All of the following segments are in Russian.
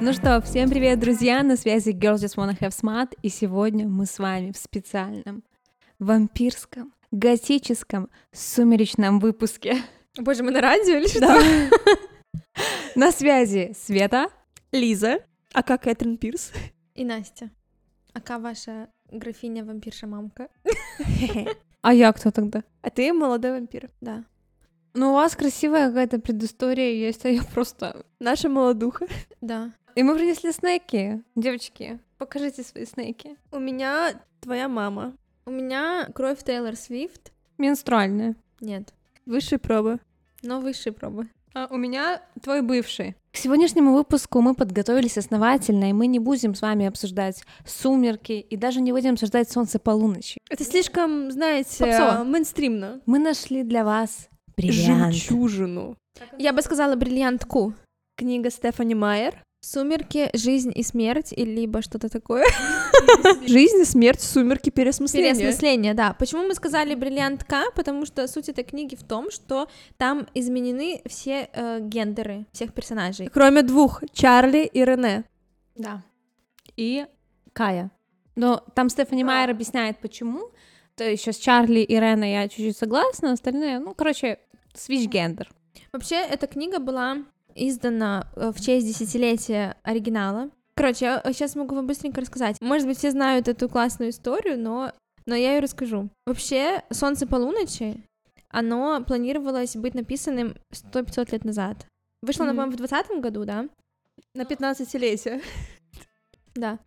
Ну что, всем привет, друзья! На связи Girls Just Wanna Have Smart, и сегодня мы с вами в специальном вампирском, готическом, сумеречном выпуске. Боже, мы на радио или что? На связи Света, Лиза, а как Кэтрин Пирс? И Настя. Ака ваша графиня вампирша мамка? а я кто тогда? А ты молодой вампир. Да. Ну, у вас красивая какая-то предыстория есть, а я просто... Наша молодуха. Да. И мы принесли снеки. Девочки, покажите свои снеки. У меня твоя мама. У меня кровь Тейлор Свифт. Менструальная. Нет. Высшие пробы. Но высшие пробы. А у меня твой бывший. К сегодняшнему выпуску мы подготовились основательно, и мы не будем с вами обсуждать сумерки и даже не будем обсуждать солнце полуночи. Это слишком, знаете, Попсово. мейнстримно. Мы нашли для вас бриллиант. Жемчужину. Я бы сказала бриллиантку. Книга Стефани Майер. Сумерки, жизнь и смерть, или либо что-то такое. Жизнь, смерть, сумерки, переосмысление. Переосмысление, да. Почему мы сказали бриллиантка? Потому что суть этой книги в том, что там изменены все э, гендеры всех персонажей. Кроме двух, Чарли и Рене. Да. И Кая. Но там Стефани Майер объясняет, почему. То еще с Чарли и Рена я чуть-чуть согласна, остальные, ну, короче, свич гендер. Вообще, эта книга была издана э, в честь десятилетия оригинала. Короче, я сейчас могу вам быстренько рассказать. Может быть, все знают эту классную историю, но, но я ее расскажу. Вообще, «Солнце полуночи», оно планировалось быть написанным 100-500 лет назад. Вышло, Мгм. по-моему, в 20 году, да? На 15-летие. Да.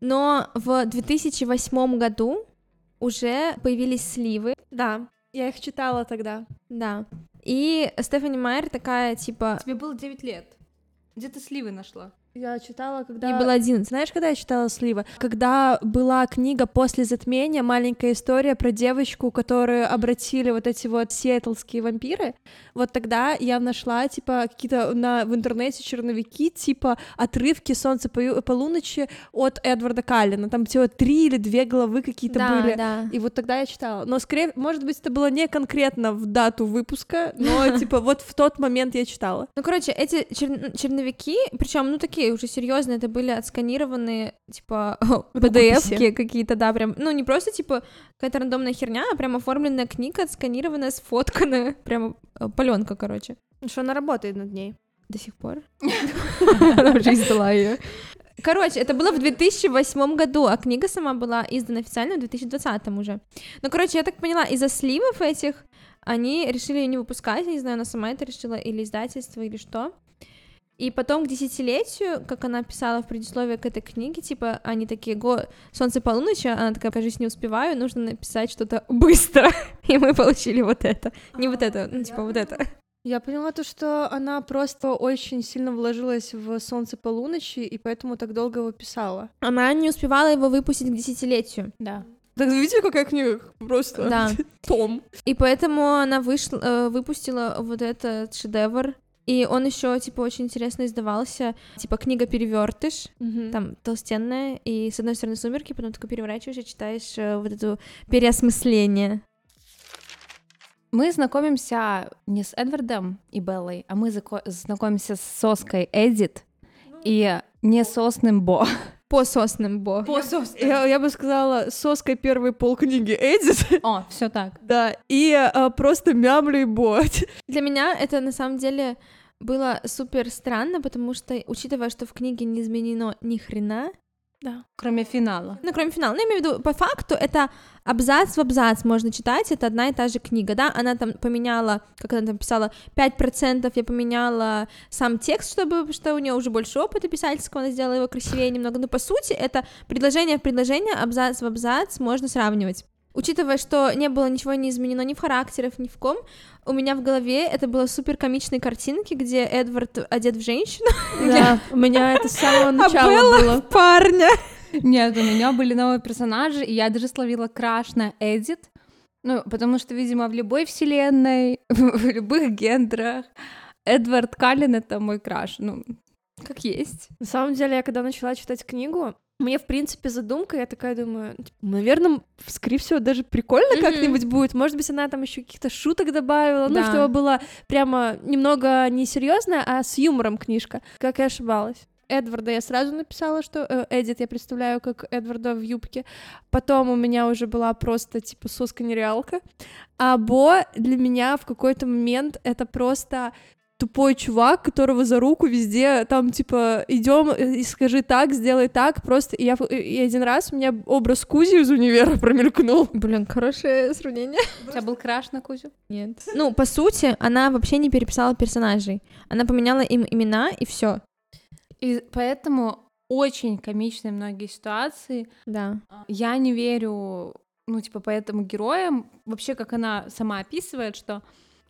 Но в 2008 году уже появились сливы, Да, я их читала тогда. да. И Стефани Майер такая, типа, Тебе было 9 лет. Где ты сливы нашла? Я читала, когда... ей было 11. Знаешь, когда я читала Слива? Когда была книга «После затмения», маленькая история про девочку, которую обратили вот эти вот сиэтлские вампиры, вот тогда я нашла, типа, какие-то на, в интернете черновики, типа, отрывки «Солнце пою- полуночи» от Эдварда Каллина. Там всего три или две главы какие-то да, были. да. И вот тогда я читала. Но, скорее, может быть, это было не конкретно в дату выпуска, но, типа, вот в тот момент я читала. Ну, короче, эти чер- черновики, причем, ну, такие уже серьезные, это были отсканированные, типа, PDF-ки какие-то, да, прям, ну, не просто, типа, какая-то рандомная херня, а прям оформленная книга, отсканированная, сфотканная, прям паленка, короче. Ну, Что она работает над ней. До сих пор. Она уже издала ее. Короче, это было в 2008 году, а книга сама была издана официально в 2020 уже. Ну, короче, я так поняла, из-за сливов этих они решили ее не выпускать, я не знаю, она сама это решила, или издательство, или что. И потом к десятилетию, как она писала в предисловии к этой книге, типа, они такие, го, солнце полуночи, она такая, кажется, не успеваю, нужно написать что-то быстро. И мы получили вот это. Не вот это, ну, типа, вот это. Я поняла то, что она просто очень сильно вложилась в «Солнце полуночи», и поэтому так долго его писала. Она не успевала его выпустить к десятилетию. Да. Так видите, какая книга? Просто Да. том. И поэтому она вышла, э, выпустила вот этот шедевр. И он еще, типа, очень интересно издавался. Типа, книга перевертыш, Там там толстенная, и с одной стороны сумерки, потом такой переворачиваешь и читаешь э, вот это переосмысление. Мы знакомимся не с Эдвардом и Беллой, а мы знакомимся с соской Эдит и несосным Бо. По сосным бо. я, я бы сказала, соской первой полкниги Эдит, О, все так. да, и а, просто мямлю и бо. Для меня это на самом деле было супер странно, потому что, учитывая, что в книге не изменено ни хрена, Кроме финала. Ну, кроме финала. Ну, я имею в виду, по факту, это абзац в абзац можно читать, это одна и та же книга, да, она там поменяла, как она там писала, 5% я поменяла сам текст, чтобы, что у нее уже больше опыта писательского, она сделала его красивее немного, но по сути это предложение в предложение, абзац в абзац можно сравнивать. Учитывая, что не было ничего не изменено ни в характерах, ни в ком, у меня в голове это было супер комичные картинки, где Эдвард одет в женщину, Да, у меня это с самого а начала Белла было. в парня. Нет, у меня были новые персонажи, и я даже словила краш на Эдит. Ну, потому что, видимо, в любой вселенной, в любых гендерах, Эдвард Каллен — это мой краш. Ну, как есть. На самом деле, я когда начала читать книгу, мне, в принципе, задумка, я такая думаю, наверное, скорее всего, даже прикольно Мгм. как-нибудь будет. Может быть, она там еще каких-то шуток добавила, ну, Да. чтобы было прямо немного не серьезно, а с юмором книжка. Как я ошибалась. Эдварда я сразу написала, что э, Эдит я представляю как Эдварда в юбке. Потом у меня уже была просто типа соска нереалка. А Бо для меня в какой-то момент это просто тупой чувак, которого за руку везде там типа идем и скажи так, сделай так, просто и я и один раз у меня образ Кузи из универа промелькнул. Блин, хорошее сравнение. У тебя был краш на Кузю? Нет. Ну, по сути, она вообще не переписала персонажей. Она поменяла им имена и все. И поэтому очень комичные многие ситуации. Да. Я не верю, ну, типа, по этому героям. Вообще, как она сама описывает, что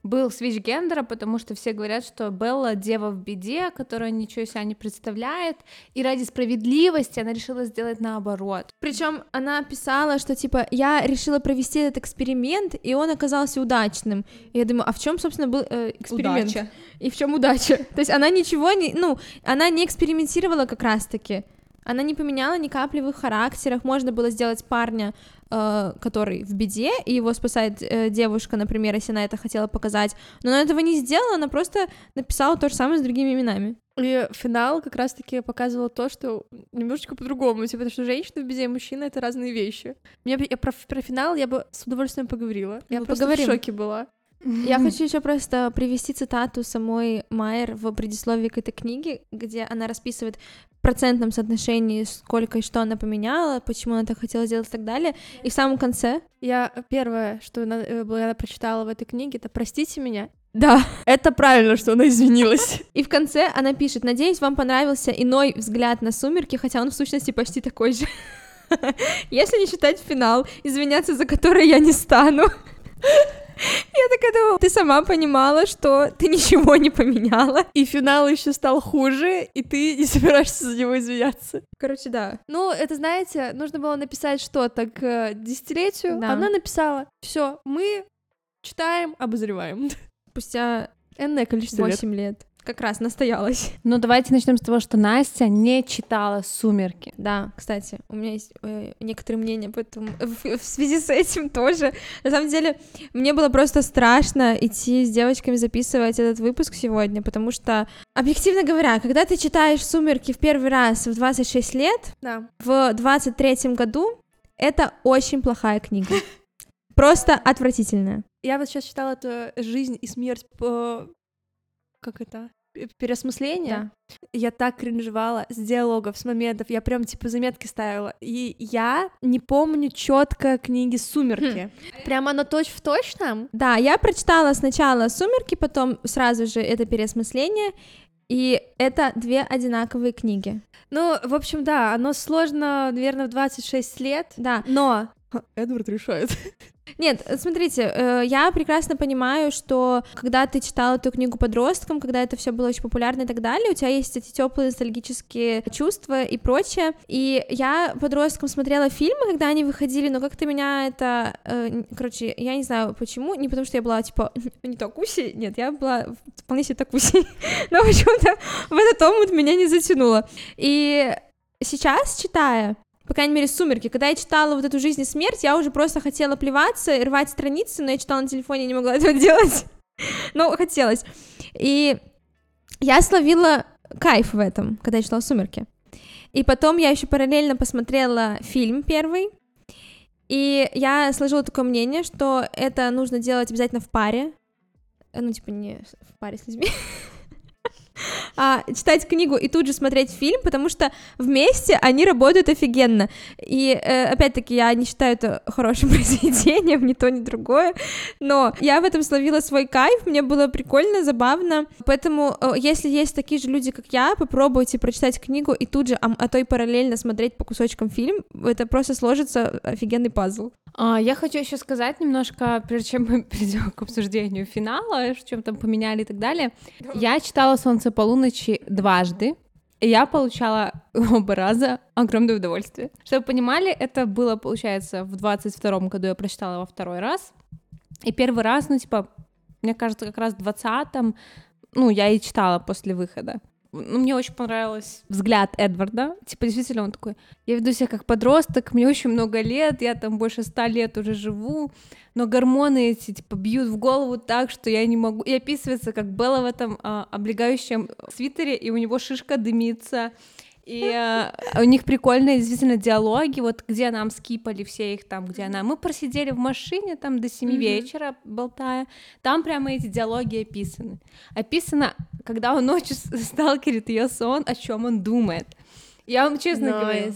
был свич гендера, потому что все говорят, что Белла дева в беде, которая ничего из себя не представляет, и ради справедливости она решила сделать наоборот. Причем она писала, что типа я решила провести этот эксперимент, и он оказался удачным. И я думаю, а в чем, собственно, был э, эксперимент? Удача. И в чем удача? То есть она ничего не, ну, она не экспериментировала как раз-таки. Она не поменяла ни капли в их характерах. Можно было сделать парня, э, который в беде, и его спасает э, девушка, например, если она это хотела показать. Но она этого не сделала, она просто написала то же самое с другими именами. И финал как раз-таки показывал то, что немножечко по-другому, типа, что женщина в беде и мужчина — это разные вещи. Мне я про, про финал я бы с удовольствием поговорила. Я Мы просто поговорим. в шоке была. Я хочу еще просто привести цитату самой Майер в предисловии к этой книге, где она расписывает процентном соотношении, сколько и что она поменяла, почему она так хотела сделать и так далее. И в самом конце... Я первое, что на- э, я прочитала в этой книге, это «Простите меня». Да. Это правильно, что она извинилась. И в конце она пишет, надеюсь, вам понравился иной взгляд на сумерки, хотя он в сущности почти такой же. Если не считать финал, извиняться за который я не стану. Я такая думала, ты сама понимала, что ты ничего не поменяла. И финал еще стал хуже, и ты не собираешься за него извиняться. Короче, да. Ну, это, знаете, нужно было написать что-то к э, десятилетию. Да. Она написала, все, мы читаем, обозреваем. Спустя Энное количество лет. 8 лет. Как раз настоялась. Ну, давайте начнем с того, что Настя не читала «Сумерки». Да, кстати, у меня есть э, некоторые мнения по этому, в, в связи с этим тоже. На самом деле, мне было просто страшно идти с девочками записывать этот выпуск сегодня, потому что, объективно говоря, когда ты читаешь «Сумерки» в первый раз в 26 лет, Да. в 23 году, это очень плохая книга. Просто отвратительная. Я вот сейчас читала эту «Жизнь и смерть» по... Как это? Переосмысление. Я так кринжевала с диалогов, с моментов. Я прям, типа, заметки ставила. И я не помню четко книги «Сумерки». Прям оно точь-в-точь там? Да, я прочитала сначала «Сумерки», потом сразу же это переосмысление, и это две одинаковые книги. Ну, в общем, да, оно сложно, наверное, в 26 лет. Да, Но Эдвард решает. Нет, смотрите, э, я прекрасно понимаю, что когда ты читал эту книгу подросткам, когда это все было очень популярно и так далее, у тебя есть эти теплые ностальгические чувства и прочее. И я подросткам смотрела фильмы, когда они выходили, но как-то меня это, э, короче, я не знаю почему, не потому что я была типа не такуси, нет, я была вполне себе такуси, но почему-то в этот омут меня не затянуло. И сейчас читая, по крайней мере, «Сумерки». Когда я читала вот эту «Жизнь и смерть», я уже просто хотела плеваться, рвать страницы, но я читала на телефоне, не могла этого делать. но хотелось. И я словила кайф в этом, когда я читала «Сумерки». И потом я еще параллельно посмотрела фильм первый, и я сложила такое мнение, что это нужно делать обязательно в паре, Э, ну, типа, не в паре с людьми, а читать книгу и тут же смотреть фильм, потому что вместе они работают офигенно. И э, опять-таки я не считаю это хорошим произведением, ни то, ни другое, но я в этом словила свой кайф, мне было прикольно, забавно, поэтому э, если есть такие же люди, как я, попробуйте прочитать книгу и тут же, а, а то и параллельно смотреть по кусочкам фильм, это просто сложится офигенный пазл. А, Я хочу еще сказать немножко, прежде чем мы перейдем к обсуждению финала, в чем там поменяли и так далее. Я читала «Солнце полуночи» дважды, и я получала оба раза огромное удовольствие. Чтобы вы понимали, это было, получается, в 22 году я прочитала во второй раз, и первый раз, ну, типа, мне кажется, как раз в 20-м, ну, я и читала после выхода. Ну, мне очень понравился взгляд Эдварда. Типа, действительно, он такой, я веду себя как подросток, мне очень много лет, я там больше ста лет уже живу, но гормоны эти, типа, бьют в голову так, что я не могу... И описывается, как Белла в этом а, облегающем свитере, и у него шишка дымится, и э, у них прикольные действительно диалоги, вот где нам скипали все их там, где она. Мы просидели в машине там до 7 mm-hmm. вечера, болтая. Там прямо эти диалоги описаны. Описано, когда он ночью сталкерит ее сон, о чем он думает. Я вам честно nice. говорю,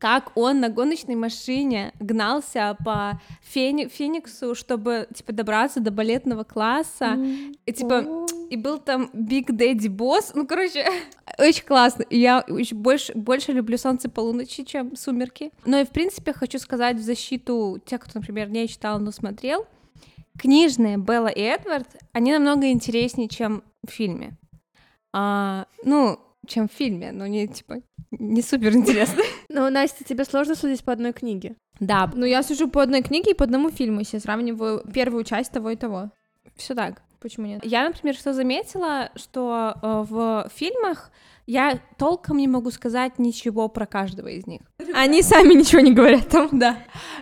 как он на гоночной машине гнался по Фени Фениксу, чтобы, типа, добраться до балетного класса, mm. и, типа, и был там Big Daddy Boss, ну, короче, очень классно, я очень больше, больше люблю «Солнце полуночи», чем «Сумерки», но и, в принципе, хочу сказать в защиту тех, кто, например, не читал, но смотрел, книжные Белла и Эдвард, они намного интереснее, чем в фильме. А, ну, чем в фильме, но не, типа, не супер интересно. Ну, Настя, тебе сложно судить по одной книге? Да. Ну, я сужу по одной книге и по одному фильму, если я сравниваю первую часть того и того. Все так. Почему нет? Я, например, что заметила, что э, в фильмах я толком не могу сказать ничего про каждого из них. Они сами ничего не говорят там. Да.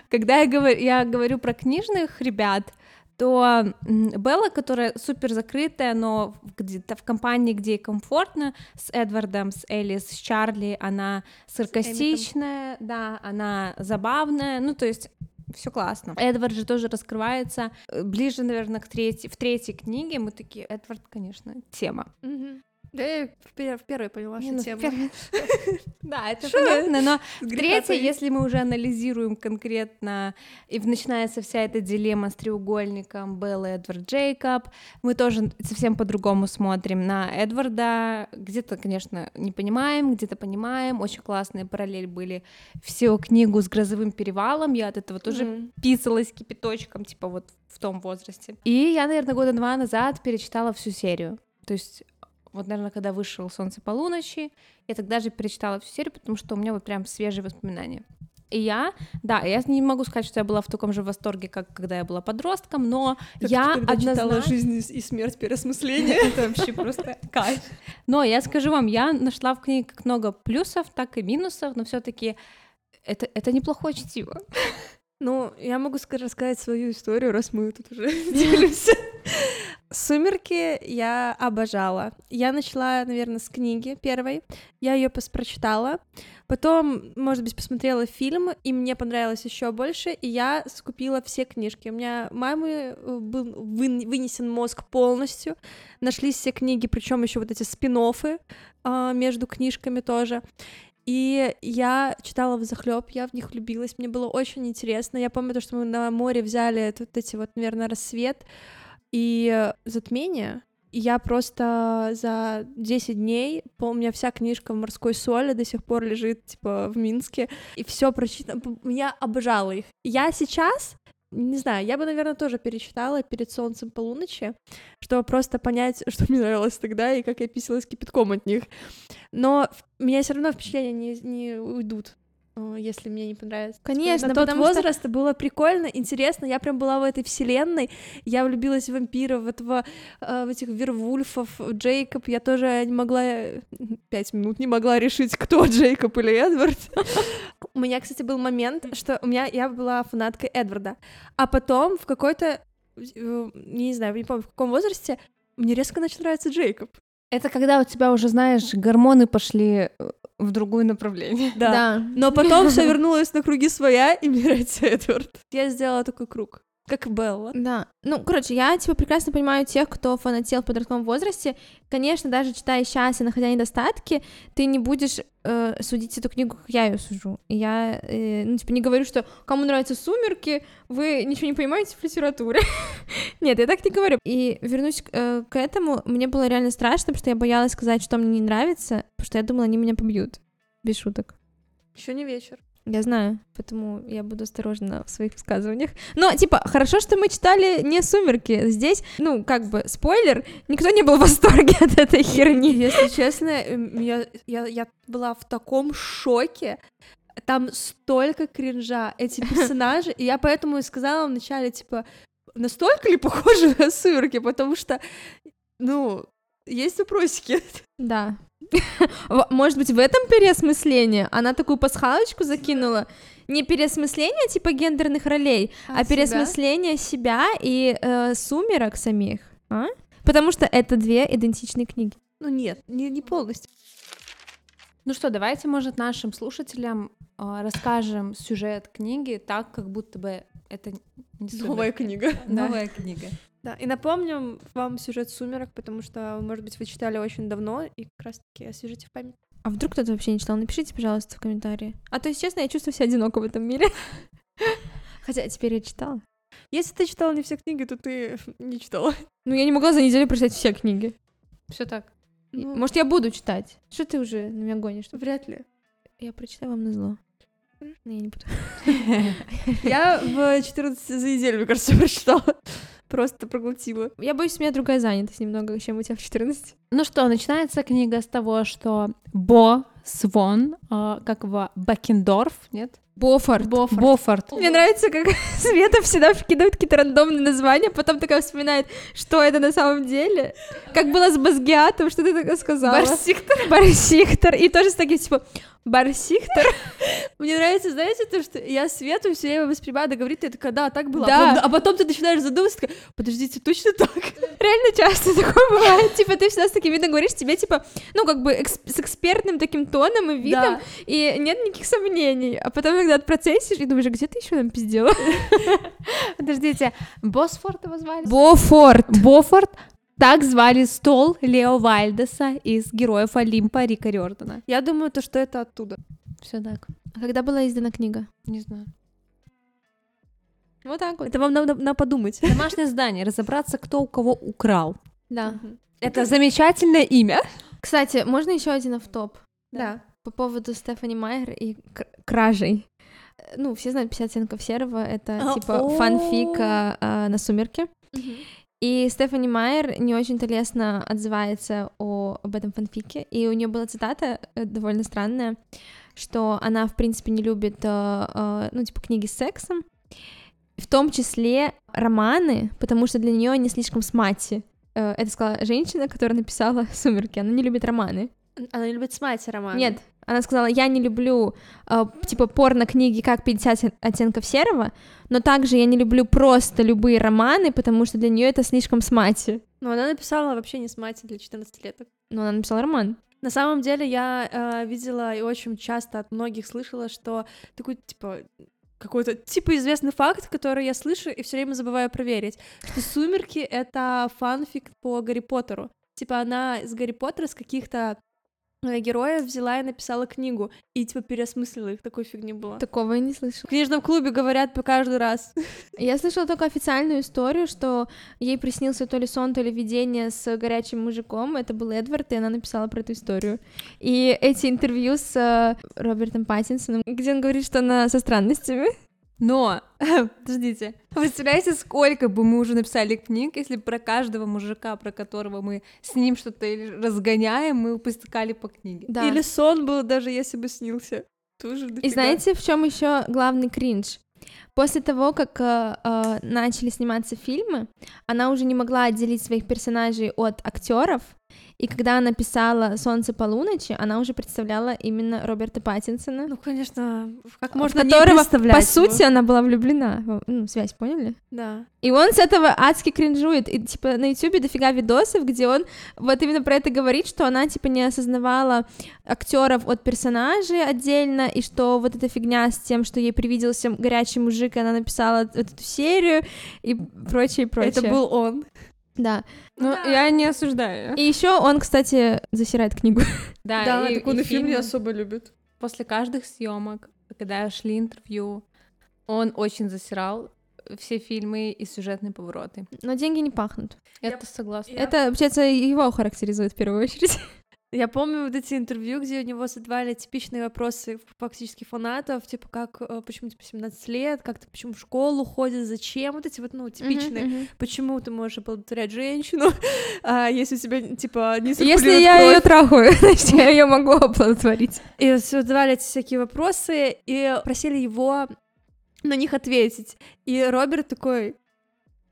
Когда я говорю, я говорю про книжных ребят, то Белла, которая супер закрытая, но где-то в компании, где ей комфортно, с Эдвардом, с Элли, с Чарли, она саркастичная, да, она забавная, ну, то есть все классно. Эдвард же тоже раскрывается э, ближе, наверное, к третьей, в третьей книге. Мы такие, Эдвард, конечно, тема. Угу. Да, я в, первой поняла, что ну, тема. Да, это понятно, но в третьей, если мы уже анализируем конкретно, и начинается вся эта дилемма с треугольником Белла, Эдвард, Джейкоб, мы тоже совсем по-другому смотрим на Эдварда, где-то, конечно, не понимаем, где-то понимаем, очень классные параллель были всю книгу с грозовым перевалом, я от этого тоже писалась кипяточком, типа вот в том возрасте. И я, наверное, года два назад перечитала всю серию. То есть вот, наверное, когда вышел «Солнце полуночи», я тогда же перечитала всю серию, потому что у меня вот прям свежие воспоминания. И я, да, я не могу сказать, что я была в таком же восторге, как когда я была подростком, но как я когда однозначно... читала «Жизнь и смерть. Переосмысление». Это вообще просто кайф. Но я скажу вам, я нашла в книге как много плюсов, так и минусов, но все таки это, это неплохое чтиво. Ну, я могу рассказать свою историю, раз мы тут уже делимся. Сумерки я обожала. Я начала, наверное, с книги первой. Я ее прочитала. Потом, может быть, посмотрела фильм, и мне понравилось еще больше, и я скупила все книжки. У меня мамы э, был вынесен мозг полностью. Нашлись все книги, причем еще вот эти спин а, между книжками тоже. И я читала в захлеб, я в них влюбилась, мне было очень интересно. Я помню то, что мы на море взяли вот эти вот, наверное, рассвет и затмение. И я просто за 10 дней, у меня вся книжка в морской соли до сих пор лежит, типа, в Минске, и все прочитано. Я обожала их. Я сейчас не знаю, я бы, наверное, тоже перечитала перед солнцем полуночи, чтобы просто понять, что мне нравилось тогда и как я писалась кипятком от них. Но меня все равно впечатления не, не уйдут если мне не понравится. Конечно, на тот возраст что... было прикольно, интересно. Я прям была в этой вселенной. Я влюбилась в вампиров, в этого, э, в этих вервульфов, Джейкоб. Я тоже не могла пять минут не могла решить, кто Джейкоб или Эдвард. У меня, кстати, был момент, что у меня я была фанаткой Эдварда, а потом в какой-то э, не знаю, не помню в каком возрасте мне резко начал нравиться Джейкоб. Это когда у тебя уже, знаешь, гормоны пошли э, в другое направление. Да. да. Но потом все вернулось на круги своя, и мне нравится Эдвард. Я сделала такой круг. Как Белла. Да. Ну, короче, я, типа, прекрасно понимаю тех, кто фанател в подростковом возрасте. Конечно, даже читая сейчас и находя недостатки, ты не будешь э, судить эту книгу, как я ее сужу. И я, э, ну, типа, не говорю, что кому нравятся «Сумерки», вы ничего не понимаете в литературе. Нет, я так не говорю. И вернусь э, к этому, мне было реально страшно, потому что я боялась сказать, что мне не нравится, потому что я думала, они меня побьют. Без шуток. Еще не вечер. Я знаю, поэтому я буду осторожна в своих высказываниях. Но, типа, хорошо, что мы читали не «Сумерки». Здесь, ну, как бы, спойлер, никто не был в восторге от этой херни. Если честно, я, я, я была в таком шоке. Там столько кринжа, эти персонажи. И я поэтому и сказала вначале, типа, настолько ли похожи на «Сумерки», потому что, ну, есть вопросики. Да. Может быть, в этом переосмысление? Она такую пасхалочку закинула? Не переосмысление типа гендерных ролей, а, А себя? переосмысление себя и э, сумерок самих. а? Потому что это две идентичные книги. Ну нет, не, не полностью. Ну что, давайте, может, нашим слушателям а, расскажем сюжет книги так, как будто бы это не Новая книга. Новая книга. Да, и напомним вам сюжет «Сумерок», потому что, может быть, вы читали очень давно, и как раз-таки освежите в память. А вдруг кто-то вообще не читал? Напишите, пожалуйста, в комментарии. А то, если честно, я чувствую себя одиноко в этом мире. Хотя теперь я читала. Если ты читала не все книги, то ты не читала. Ну, я не могла за неделю прочитать все книги. Все так. Ну. Может, я буду читать? Что ты уже на меня гонишь? Вряд ли. Я прочитаю вам на зло. Ну, я не буду. Я в 14 за неделю, мне кажется, прочитала. Просто проглотила. Я боюсь, у меня другая занятость немного, чем у тебя в 14. Ну что, начинается книга с того, что Бо Свон, а, как его Бакендорф, нет? Бофорд. Бофорд. Мне нравится, как Света всегда вкидывает какие-то рандомные названия, потом такая вспоминает, что это на самом деле. Как было с Базгиатом, что ты такое сказала? Барсиктор. Барсихтер. И тоже с таким, типа, Барсихтер. Мне нравится, знаете, то, что я Свету все время воспринимаю, да, говорит, я такая, да, так было. Да. А, потом, а потом ты начинаешь задумываться, такая, подождите, точно так? Реально часто такое бывает. Типа, ты всегда с таким видом говоришь, тебе, типа, ну, как бы с экспертным таким тоном и видом, Да. и нет никаких сомнений. А потом, когда отпроцессишь, и думаешь, где ты еще нам пиздела? Подождите, Босфорд его звали? Бофорд. Бофорд. Так звали стол Лео Вальдеса из Героев Олимпа Рика Рёрдена. Я думаю, то, что это оттуда. Все так. А когда была издана книга? Не знаю. Вот так вот. Это вам надо, надо подумать. Домашнее задание. Разобраться, кто у кого украл. Да. Это замечательное имя. Кстати, можно еще один автоп Да. по поводу Стефани Майер и кр- кражей. Э, Ну, все знают 50 оттенков серого, это А, типа фанфик а, а, на сумерки. И Стефани Майер не очень-то лестно отзывается о, об этом фанфике, и у нее была цитата э, довольно странная, что она, в принципе, не любит, э, э, ну, типа, книги с сексом, в том числе романы, потому что для нее они слишком смати. Это сказала женщина, которая написала «Сумерки», она не любит романы. Она не любит смать роман. Нет, она сказала, я не люблю, э, типа, порно-книги как 50 оттенков серого, но также я не люблю просто любые романы, потому что для нее это слишком смати. Но она написала вообще не смать для 14 лет. Но она написала роман. На самом деле я э, видела и очень часто от многих слышала, что такой, типа, какой-то типа известный факт, который я слышу и все время забываю проверить, что «Сумерки» — это фанфик по Гарри Поттеру. Типа она из Гарри Поттера с каких-то героев взяла и написала книгу, и типа переосмыслила их, такой фигни было. Такого я не слышала. В книжном клубе говорят по каждый раз. Я слышала только официальную историю, что ей приснился то ли сон, то ли видение с горячим мужиком. Это был Эдвард, и она написала про эту историю. И эти интервью с э, Робертом Паттинсоном, где он говорит, что она со странностями. Но, подождите, представляете, сколько бы мы уже написали книг, если про каждого мужика, про которого мы с ним что-то разгоняем, мы выпускали по книге. Да. Или сон был, даже если бы снился. Тоже И знаете, в чем еще главный кринж? После того, как э, э, начали сниматься фильмы, она уже не могла отделить своих персонажей от актеров. И когда она писала «Солнце полуночи», она уже представляла именно Роберта Паттинсона, Ну, конечно, как можно не представлять по его. сути, она была влюблена. Ну, связь, поняли? Да. И он с этого адски кринжует. И, типа, на Ютубе дофига видосов, где он вот именно про это говорит, что она, типа, не осознавала актеров от персонажей отдельно, и что вот эта фигня с тем, что ей привиделся горячий мужик, и она написала вот эту серию, и прочее, и прочее. Это был он. Да. Ну, я не осуждаю. И еще он, кстати, засирает книгу. Да, Да, и, так он и фильм не особо любит. После каждых съемок, когда шли интервью, он очень засирал все фильмы и сюжетные повороты. Но деньги не пахнут. Это согласна. Я- Это, получается, его характеризует в первую очередь. Я помню вот эти интервью, где у него задавали типичные вопросы фактически фанатов, типа как, э, почему типа 17 лет, как ты, почему в школу ходишь, зачем, вот эти вот, ну, типичные, Мгм, мгм. почему ты можешь оплодотворять женщину, а если у тебя, типа, не Если я кровь? ее трахаю, значит, я ее могу оплодотворить. И задавали эти всякие вопросы и просили его на них ответить. И Роберт такой,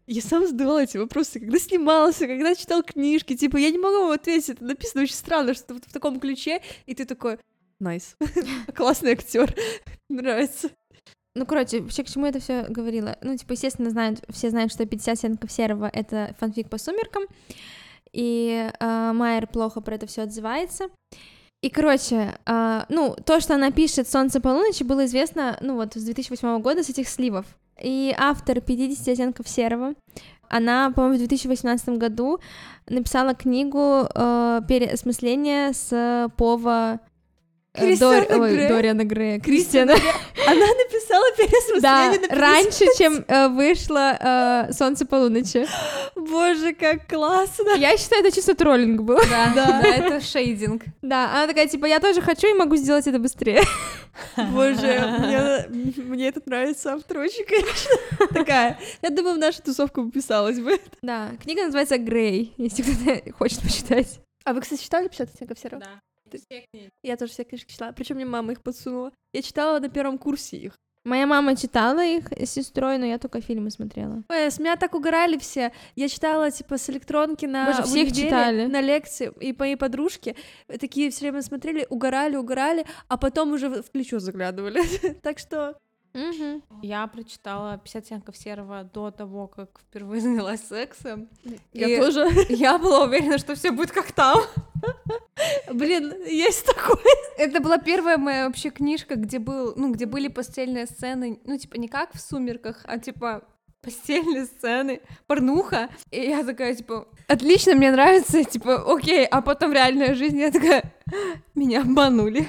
я сам задавала эти вопросы, когда снимался, когда читал книжки, типа, я не могу вам ответить, это написано очень странно, что вот в таком ключе, и ты такой, найс, классный актер, нравится. Ну, короче, вообще к чему это все говорила? Ну, типа, естественно, знают, все знают, что 50 оттенков серого — это фанфик по сумеркам, и э, Майер плохо про это все отзывается. И, короче, э, ну, то, что она пишет «Солнце полуночи», было известно, ну, вот, с 2008 года, с этих сливов. И автор «50 оттенков серого», она, по-моему, в 2018 году написала книгу э, «Переосмысление» с Пова Э, Грея. Дориана Грея. Кристиана Кристиана. Она написала Да, переосмысление на раньше, чем э, вышло э, «Солнце полуночи». Боже, как классно! Я считаю, это чисто троллинг был. Да, Да. да, это шейдинг. Да, она такая, типа, я тоже хочу и могу сделать это быстрее. Боже, мне, мне это нравится автор очень, конечно. Такая, я думаю, в нашу тусовку бы писалась бы. Да, книга называется «Грей», если кто-то хочет почитать. А вы, кстати, читали 50 оттенков серого? Да. Я тоже все книжки читала, причем мне мама их подсунула. Я читала на первом курсе их. Моя мама читала их с сестрой, но я только фильмы смотрела. Ой, с меня так угорали все. Я читала, типа, с электронки на Боже, в все их универе, читали. на лекции, и мои подружки такие все время смотрели, угорали, угорали, а потом уже в в плечо заглядывали. Так что Мгм. Я прочитала 50 оттенков серого до того, как впервые занялась сексом. я И тоже... Я была уверена, что все будет как там. Блин, есть такое. Это была первая моя вообще книжка, где был, ну, где были постельные сцены, ну, типа, не как в сумерках, а типа постельные сцены, порнуха. И я такая, типа, отлично, мне нравится, типа, окей, а потом реальная жизнь, я такая, меня обманули.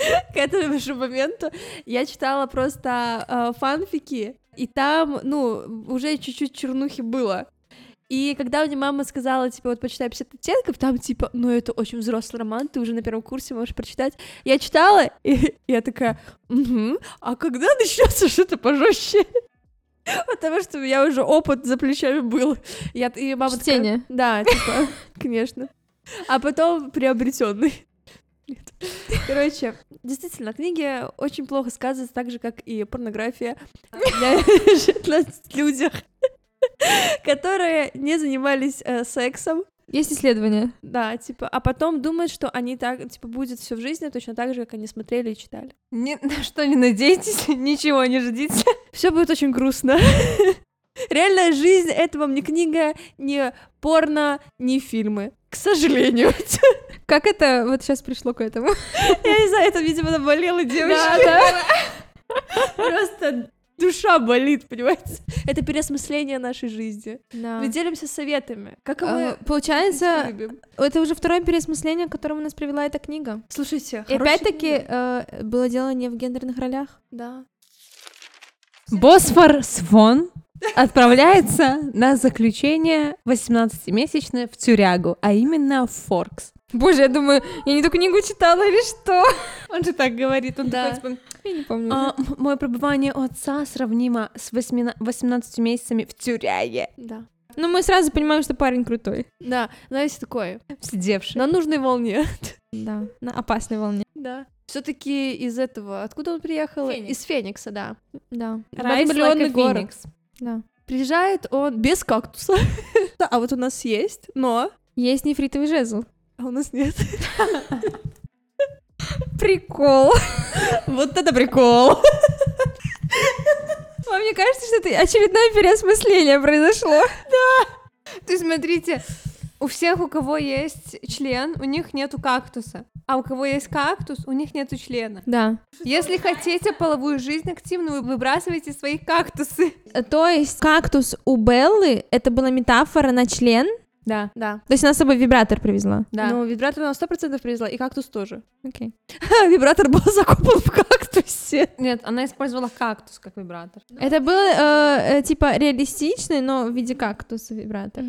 К этому же моменту я читала просто э, фанфики, и там, ну, уже чуть-чуть чернухи было. И когда мне мама сказала, типа, вот почитай 50 оттенков, там, типа, ну, это очень взрослый роман, ты уже на первом курсе можешь прочитать. Я читала, и я такая, угу, а когда начнется что-то пожестче? Потому что у меня уже опыт за плечами был. Я, и мама такая, Чтение. да, типа, конечно. А потом приобретенный. Нет. Короче, действительно, книги очень плохо сказываются, так же, как и порнография на людях, которые не занимались э, сексом, Есть исследования. да, типа, а потом думают, что они так, типа, будет все в жизни точно так же, как они смотрели и читали. Ни на что не надейтесь, ничего не ждите. Все будет очень грустно. Реальная жизнь — это вам не книга, не порно, не фильмы. К сожалению. Как это вот сейчас пришло к этому? Я не знаю, это, видимо, наболело девочки. Просто душа болит, понимаете? Это переосмысление нашей жизни. Да. Мы делимся советами. Как А, мы Получается, это уже второе переосмысление, к которому нас привела эта книга. Слушайте, И опять-таки э, было дело не в гендерных ролях. Да. Босфор Свон отправляется на заключение 18-месячное в тюрягу, а именно в Форкс. Bоже, я думаю, я не ту книгу читала или что? Он же так говорит, он Да. такой, типа, Я не помню. «А, мое пребывание у отца сравнимо с 8 18 месяцами в тюряге. Да. Ну, мы сразу понимаем, что парень крутой. Да, знаете, такое. Сидевший. На нужной волне. Да, на опасной волне. Да. Все-таки из этого. Откуда он приехал? Феникс. Из Феникса, да. Да, Rise Многомиллионный like город. да. Приезжает он без кактуса. Да, А вот у нас есть, но Есть нефритовый жезл. А у нас нет. Прикол. Вот это прикол. Вам не кажется, что это очередное переосмысление произошло? То есть, смотрите, у всех, у кого есть член, у них нету кактуса. А у кого есть кактус, у них нету члена. Да. Если хотите половую жизнь активную, вы выбрасывайте свои кактусы. То есть кактус у Беллы это была метафора на член? Да, Да. То есть она с собой вибратор привезла? да. Ну, вибратор она сто процентов привезла, и кактус тоже. Окей. Вибратор был закопан в кактусе. Нет, она использовала кактус как вибратор. Это было э, э, типа реалистичный, но в виде кактуса вибратор.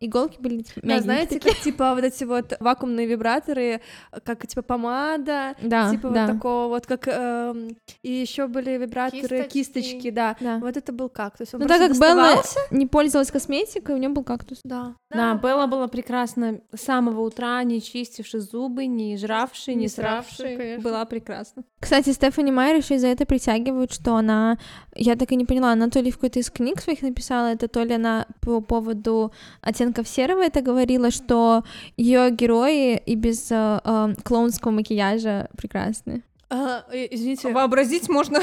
Иголки были типа, Да, мягенькие знаете, такие. как типа вот эти вот вакуумные вибраторы, как типа помада, Да, типа да. вот такого вот, как эм, и еще были вибраторы, Кисточки. кисточки, да. Да. Вот это был кактус. Он Ну, так как Белла доставался. не пользовалась косметикой, у нее был кактус. Да. Да, Белла была прекрасна с самого утра, не чистивши зубы, не жравши, не, Не сравши, конечно. Была прекрасна. Кстати, Стефани Майер еще и за это притягивают, что она, я так и не поняла, она то ли в какой-то из книг своих написала это, то ли она по поводу оттенков серого это говорила, что ее герои и без э, э, клоунского макияжа прекрасны. А, э, извините. Вообразить можно.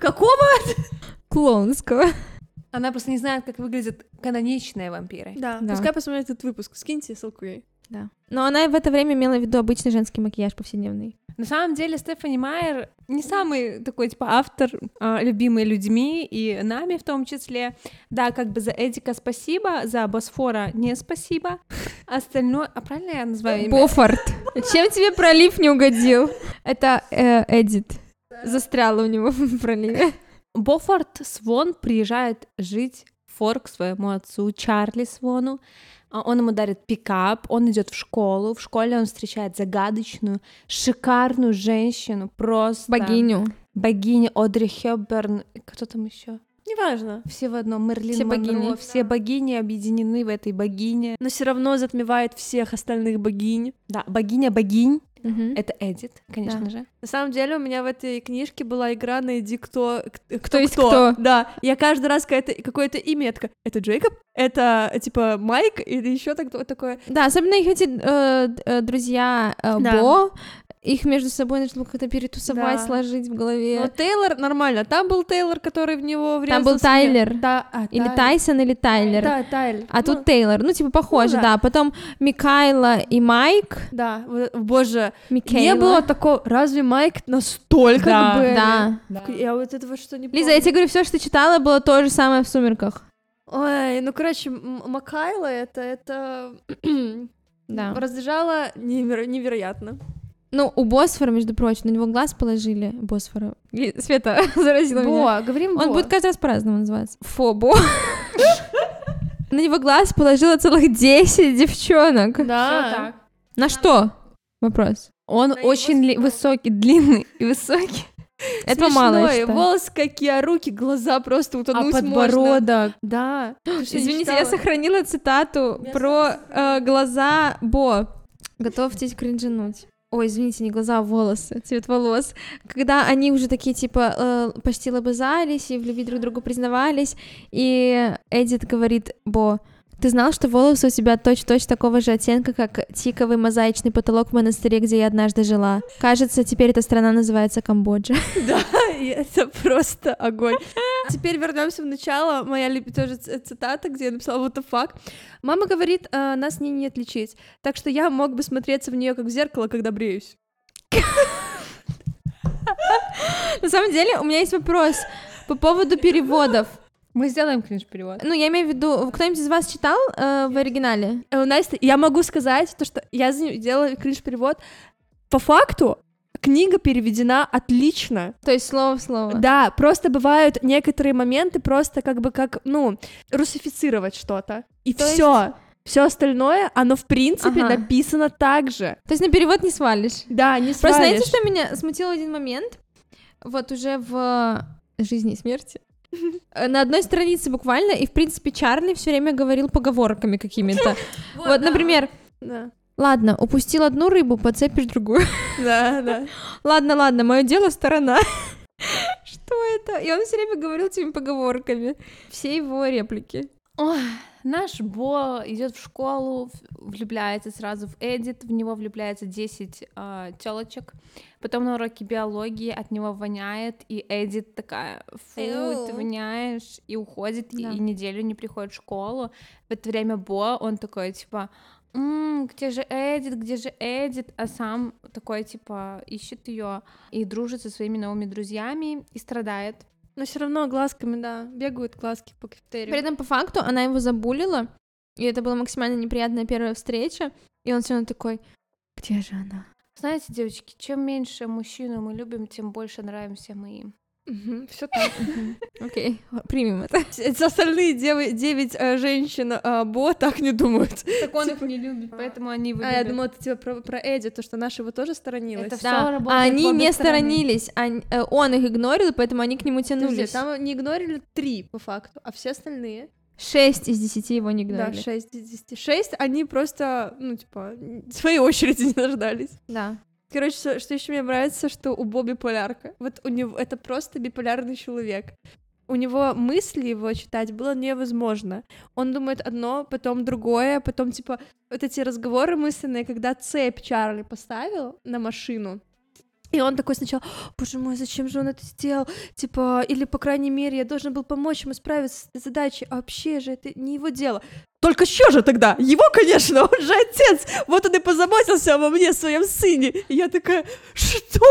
Какого? Клоунского. Она просто не знает, как выглядят каноничные вампиры. Да. Да. Пускай посмотрит этот выпуск. Скиньте ссылку ей. Да. Но она в это время имела в виду обычный женский макияж повседневный. На самом деле Стефани Майер не самый такой, типа, автор, а, любимый людьми и нами в том числе. Да, как бы за Эдика спасибо, за Босфора не спасибо. Остальное... А правильно я называю имя? Бофорд. Чем тебе пролив не угодил? Это э, Эдит. Застряла у него в проливе. Бофорд Свон приезжает жить в Фор к своему отцу Чарли Свону. А Он ему дарит пикап, он идет в школу. В школе он встречает загадочную, шикарную женщину, просто Богиню. богиня Одри Хепберн. Кто там еще? Неважно. Все в одном. Мерлин Все Монро. богини. Все богини объединены в этой богине. Но все равно затмевает всех остальных богинь. Да, богиня богинь. Мгм. Это Эдит, конечно Да. же. На самом деле у меня в этой книжке была игра «Найди кто...» к- Кто есть кто. Да, я каждый раз какое-то, какое-то имя, я такая, это Джейкоб? Это, типа, Майк? Или еще так, такое? Да, особенно их эти э, э, друзья э, Да. Бо, их между собой нужно было как-то перетусовать, Да. сложить в голове. Но Тейлор нормально. Там был Тейлор, который в него врезался. был Тайлер. Да, а, или Тай- Тайсон, или Тайлер. Да, Тайлер. А Ну, тут Тейлор. Ну, типа, похоже, да. да. Потом Микайла и Майк. Да, боже, Микейла. не было такого... Разве Майк настолько Да. Белли? Да. Я вот этого что не Лиза, я тебе говорю, все, что читала, было то же самое в «Сумерках». Ой, ну, короче, Макайла это... это... Да. Раздражало неверо- невероятно. Ну, у Босфора, между прочим, на него глаз положили. Босфора. Света заразила меня. Бо, говорим Он Бо. будет каждый раз по-разному называться. Фобо. На него глаз положило целых 10 девчонок. Да. На что? Вопрос. Он очень ли- высокий, длинный и высокий. Этого мало, я считаю. волосы какие, а руки, глаза просто А утонуть можно. подбородок. Да. Что, не Извините, я сохранила цитату Я про э, глаза Бо. Готовьтесь кринжинуть. Ой, извините, не глаза, а волосы, цвет волос. Когда они уже такие, типа, э, почти лобызались и в любви друг другу признавались, и Эдит говорит Бо, ты знал, что волосы у тебя точь-в-точь такого же оттенка, как тиковый мозаичный потолок в монастыре, где я однажды жила? Кажется, теперь эта страна называется Камбоджа. Да, и это просто огонь. Теперь вернемся в начало. Моя тоже цитата, где я написала what the fuck. Мама говорит, «А, нас не, не отличить. Так что я мог бы смотреться в нее как в зеркало, когда бреюсь. На самом деле, у меня есть вопрос по поводу переводов. Мы сделаем кринж-перевод. Ну, я имею в виду, кто-нибудь из вас читал э, в оригинале? Э, Настя, я могу сказать, то, что я за нее делала кринж-перевод. По факту, книга переведена отлично. То есть слово в слово. Да, просто бывают некоторые моменты просто как бы как, ну, русифицировать что-то. И То все. Все остальное, оно в принципе Ага. написано так же. То есть на перевод не свалишь. Да, не Просто знаете, свалишь. что меня смутило в один момент? Вот уже в жизни и смерти. На одной странице буквально, и в принципе Чарли все время говорил поговорками какими-то. Вот, например, ладно, упустил одну рыбу, подцепишь другую. да, да. Ладно, ладно, мое дело сторона. Что это? И он все время говорил этими поговорками. Все его реплики. Ой, наш Бо идет в школу, влюбляется сразу в Эдит, в него влюбляется 10 э, телочек. Потом на уроке биологии от него воняет, и Эдит такая, фу, ты воняешь, и уходит, и- Да. и, неделю не приходит в школу. В это время Бо, он такой, типа, «М, где же Эдит, где же Эдит, а сам такой, типа, ищет ее и дружит со своими новыми друзьями и страдает. Но все равно глазками, да, бегают глазки по кафетерию. При этом, по факту, она его забулила, и это была максимально неприятная первая встреча, и он все равно такой, где же она? Знаете, девочки, чем меньше мужчину мы любим, тем больше нравимся мы им. Все так. Окей, примем это. Остальные девы- девять э, женщин э, Бо так не думают. Так он их не любит, поэтому они его А, я думала, это типа про, Эдди, то, что наша его тоже сторонилась. Это всё Да, работает а они не сторонились, они- э, он их игнорил, поэтому они к нему тянулись. там не игнорили три, по факту, а все остальные... Шесть из десяти его не Да, игнорили. 6 из 10. 6, они просто, ну, типа, своей очереди не дождались. Да. Короче, что, что еще мне нравится, что у Бо биполярка. Вот у него это просто биполярный человек. У него мысли его читать было невозможно. Он думает одно, потом другое, потом, типа, вот эти разговоры мысленные, когда цепь Чарли поставил на машину, и он такой сначала, боже мой, зачем же он это сделал? Типа, или, по крайней мере, я должен был помочь ему справиться с задачей, а вообще же это не его дело. Только что же тогда? Его, конечно, он же отец. Вот он и позаботился обо мне, своем сыне. И я такая, что?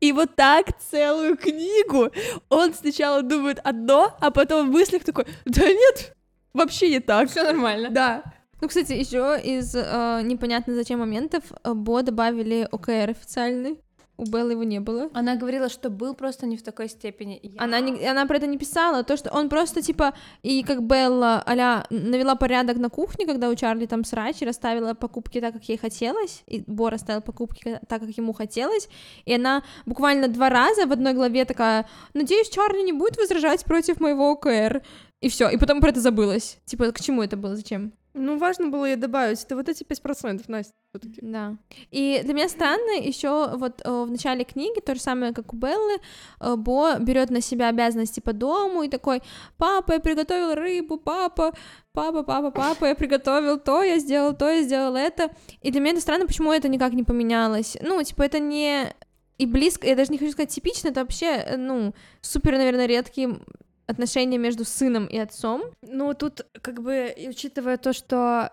И вот так целую книгу. Он сначала думает одно, а потом в мыслях такой, да нет, вообще не так. Все нормально. Да. Ну, кстати, еще из э, непонятно зачем моментов э, Бо добавили ОКР официальный. У Беллы его не было. Она говорила, что был просто не в такой степени. Я- Она, не, она про это не писала, то, что он просто, типа, и как Белла, аля, навела порядок на кухне, когда у Чарли там срач, и расставила покупки так, как ей хотелось, и Бо расставил покупки так, как ему хотелось, и она буквально два раза в одной главе такая, надеюсь, Чарли не будет возражать против моего ОКР, и все, и потом про это забылось. Типа, к чему это было, зачем? Ну, важно было ей добавить. Это вот эти 5%, Настя, все-таки. Да. И для меня странно еще вот э, в начале книги то же самое, как у Беллы, э, Бо берет на себя обязанности по дому и такой, папа, я приготовил рыбу, папа, папа, папа, папа, я приготовил то, я сделал то, я сделал это. И для меня это странно, почему это никак не поменялось. Ну, типа, это не и близко, я даже не хочу сказать типично, это вообще, э, ну, супер, наверное, редкие отношения между сыном и отцом. Ну, тут, как бы, учитывая то, что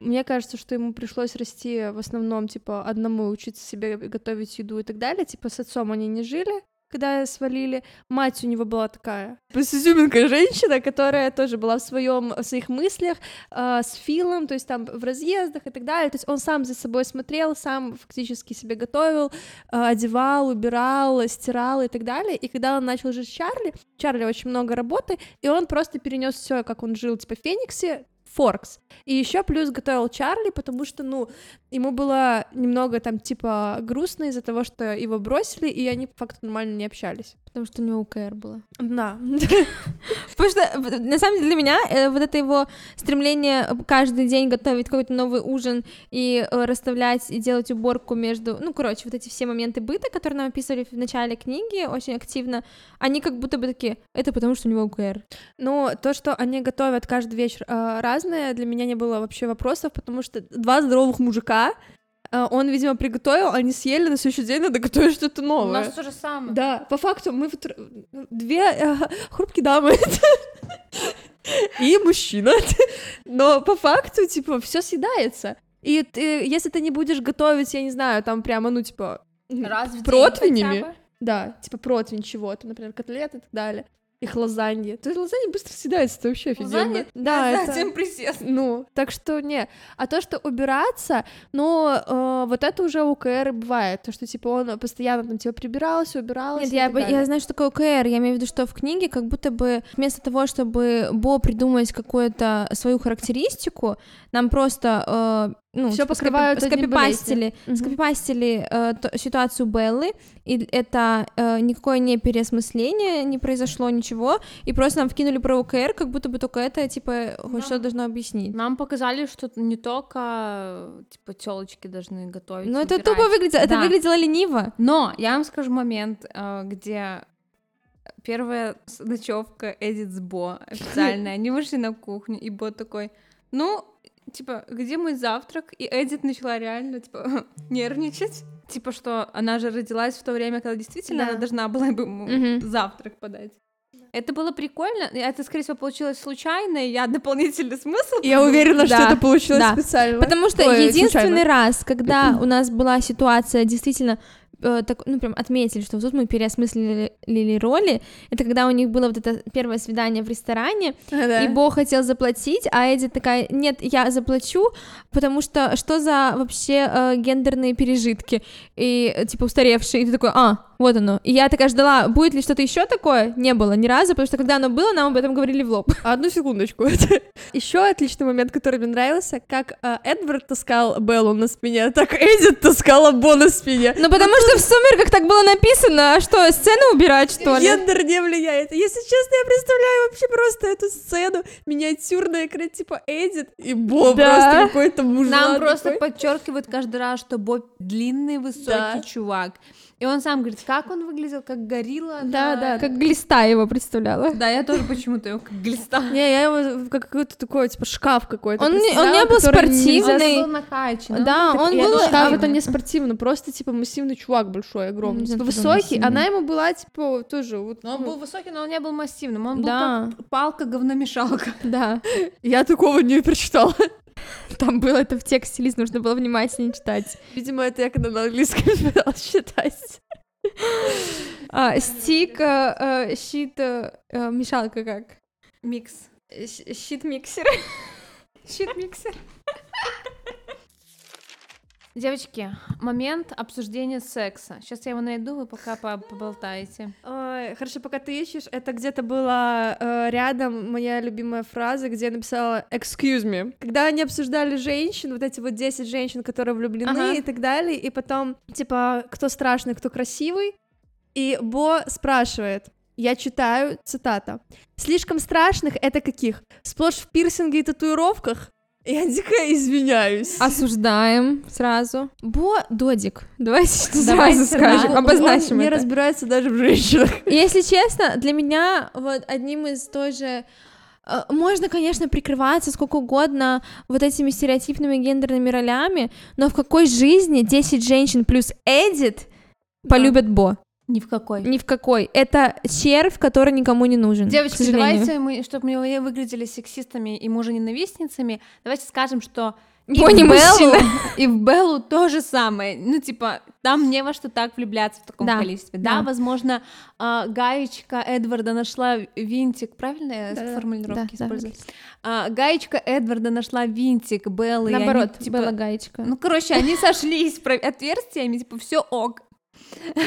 мне кажется, что ему пришлось расти в основном, типа, одному учиться себе готовить еду и так далее. Типа, с отцом они не жили, когда свалили. Мать у него была такая с изюминкой женщина, которая тоже была в своем, в своих мыслях э, с Филом, то есть там в разъездах и так далее. То есть он сам за собой смотрел, сам фактически себе готовил, э, одевал, убирал, стирал и так далее. И когда он начал жить с Чарли, Чарли очень много работы, и он просто перенес все, как он жил, типа, в Фениксе, Форкс. И еще плюс готовил Чарли, потому что, ну, ему было немного там, типа, грустно из-за того, что его бросили, и они по факту нормально не общались. Потому что у него УКР было. Да. Потому что, на самом деле, для меня э, вот это его стремление каждый день готовить какой-то новый ужин и э, расставлять и делать уборку между... Ну, короче, вот эти все моменты быта, которые нам описывали в начале книги очень активно, они как будто бы такие, это потому что у него УКР. Ну, то, что они готовят каждый вечер э, разное, для меня не было вообще вопросов, потому что два здоровых мужика, э, он, видимо, приготовил, они съели, на следующий день надо готовить что-то У новое. нас то же самое. Да, по факту мы вот р- две э, хрупкие дамы и мужчина, но по факту, типа, все съедается. И ты- если ты не будешь готовить, я не знаю, там прямо, ну, типа, Раз в противнями, да, типа противень чего-то, например, котлеты и так далее, их лазаньи. То есть лазанья быстро съедается, это вообще офигенно. Лазанья? Да, Да, это... затем присест. Ну, так что не. А то, что убираться, ну, э, вот это уже у КР бывает. То, что, типа, он постоянно там, типа, прибирался, убирался Нет, я, далее. я знаю, что такое ОКР. Я имею в виду, что в книге как будто бы вместо того, чтобы Бо придумать какую-то свою характеристику, нам просто э, ну, Всё типа, покрывают скопипастили, скопипастили э, то- ситуацию Беллы, и это э, никакое не переосмысление, не произошло ничего, и просто нам вкинули про ОКР, как будто бы только это, типа, хоть Да. что-то должно объяснить. Нам показали, что не только типа телочки должны готовить. И это тупо выглядело, это Да. выглядело лениво. Но я вам скажу момент, э, где первая ночевка Эдит с Бо официальная. Они вышли на кухню, и Бо такой, ну, типа, где мой завтрак? И Эдит начала реально, типа, нервничать. Типа, что она же родилась в то время, когда действительно Да. она должна была бы ему Мгм. завтрак подать. Это было прикольно. Это, скорее всего, получилось случайно, и я дополнительный смысл. Я уверена, что Да, это получилось да. специально. Потому что Ой, единственный случайно. раз, когда у нас была ситуация действительно э, так, ну, прям отметили, что тут мы переосмыслили роли, это когда у них было вот это первое свидание в ресторане, Да. и Бо хотел заплатить, а Эдди такая, нет, я заплачу, потому что что за вообще э, гендерные пережитки, и, э, типа, устаревшие, и ты такой, а, Вот оно. И я такая ждала, будет ли что-то еще такое? Не было ни разу, потому что когда оно было, нам об этом говорили в лоб. Одну секундочку. Еще отличный момент, который мне нравился, как э, Эдвард таскал Беллу на спине, так Эдит таскала Бо на спине. Ну, потому что в «Сумерках» так было написано, а что, сцену убирать, что ли? Гендер не влияет. Если честно, я представляю вообще просто эту сцену. Миниатюрная, как типа Эдит и Бо просто какой-то мужлан Нам просто подчеркивают каждый раз, что Боб длинный, высокий чувак. И он сам говорит, как он выглядел, как горилла. Да, на- да. Как глиста его представляла. Да, я тоже почему-то его как глиста. Не, я его как какой-то такой, типа, шкаф какой-то. Он не- он не был спортивный. Он был накачан. Да, он был, а, шкаф это не спортивно, просто типа массивный чувак большой, огромный, типа высокий. Она ему была типа тоже вот. Но он ну, был высокий, но он не был массивным. Он был как палка говномешалка. Да. Я такого не прочитала. Там было это в тексте, Лиз, нужно было внимательнее читать. Видимо, это я когда на английском пыталась читать. А, стик, э, э, щит, э, э, мешалка как? Микс. Э, Щит-миксер. Щит-миксер. Девочки, момент обсуждения секса. Сейчас я его найду, вы пока по- поболтаете. Ой, хорошо, пока ты ищешь, это где-то была э, рядом моя любимая фраза, где я написала «excuse me». Когда они обсуждали женщин, вот эти вот 10 женщин, которые влюблены Ага. и так далее, и потом, типа, кто страшный, кто красивый, и Бо спрашивает, я читаю, цитата, «Слишком страшных — это каких? Сплошь в пирсинге и татуировках?» Я дико извиняюсь. Осуждаем сразу. Бо Додик. Давайте что сразу скажем, сразу. обозначим Он не это. разбирается даже в женщинах. Если честно, для меня вот одним из тоже э, можно, конечно, прикрываться сколько угодно вот этими стереотипными гендерными ролями, но в какой жизни 10 женщин плюс Эдит полюбят Бо? Ни в какой. Ни в какой. Это червь, который никому не нужен. Девочки, давайте мы, чтобы мы не выглядели сексистами и мужа-ненавистницами, давайте скажем, что и Бо в не Беллу, мужчина. и в Беллу то же самое. Ну, типа, там не во что так влюбляться в таком Да, количестве. Да, да. возможно, а, гаечка Эдварда нашла винтик, правильно я Да-да. формулировки Да, да. использую? А, гаечка Эдварда нашла винтик Беллы. и они, Наоборот, типа, была гаечка. Ну, короче, они сошлись отверстиями, типа, все ок.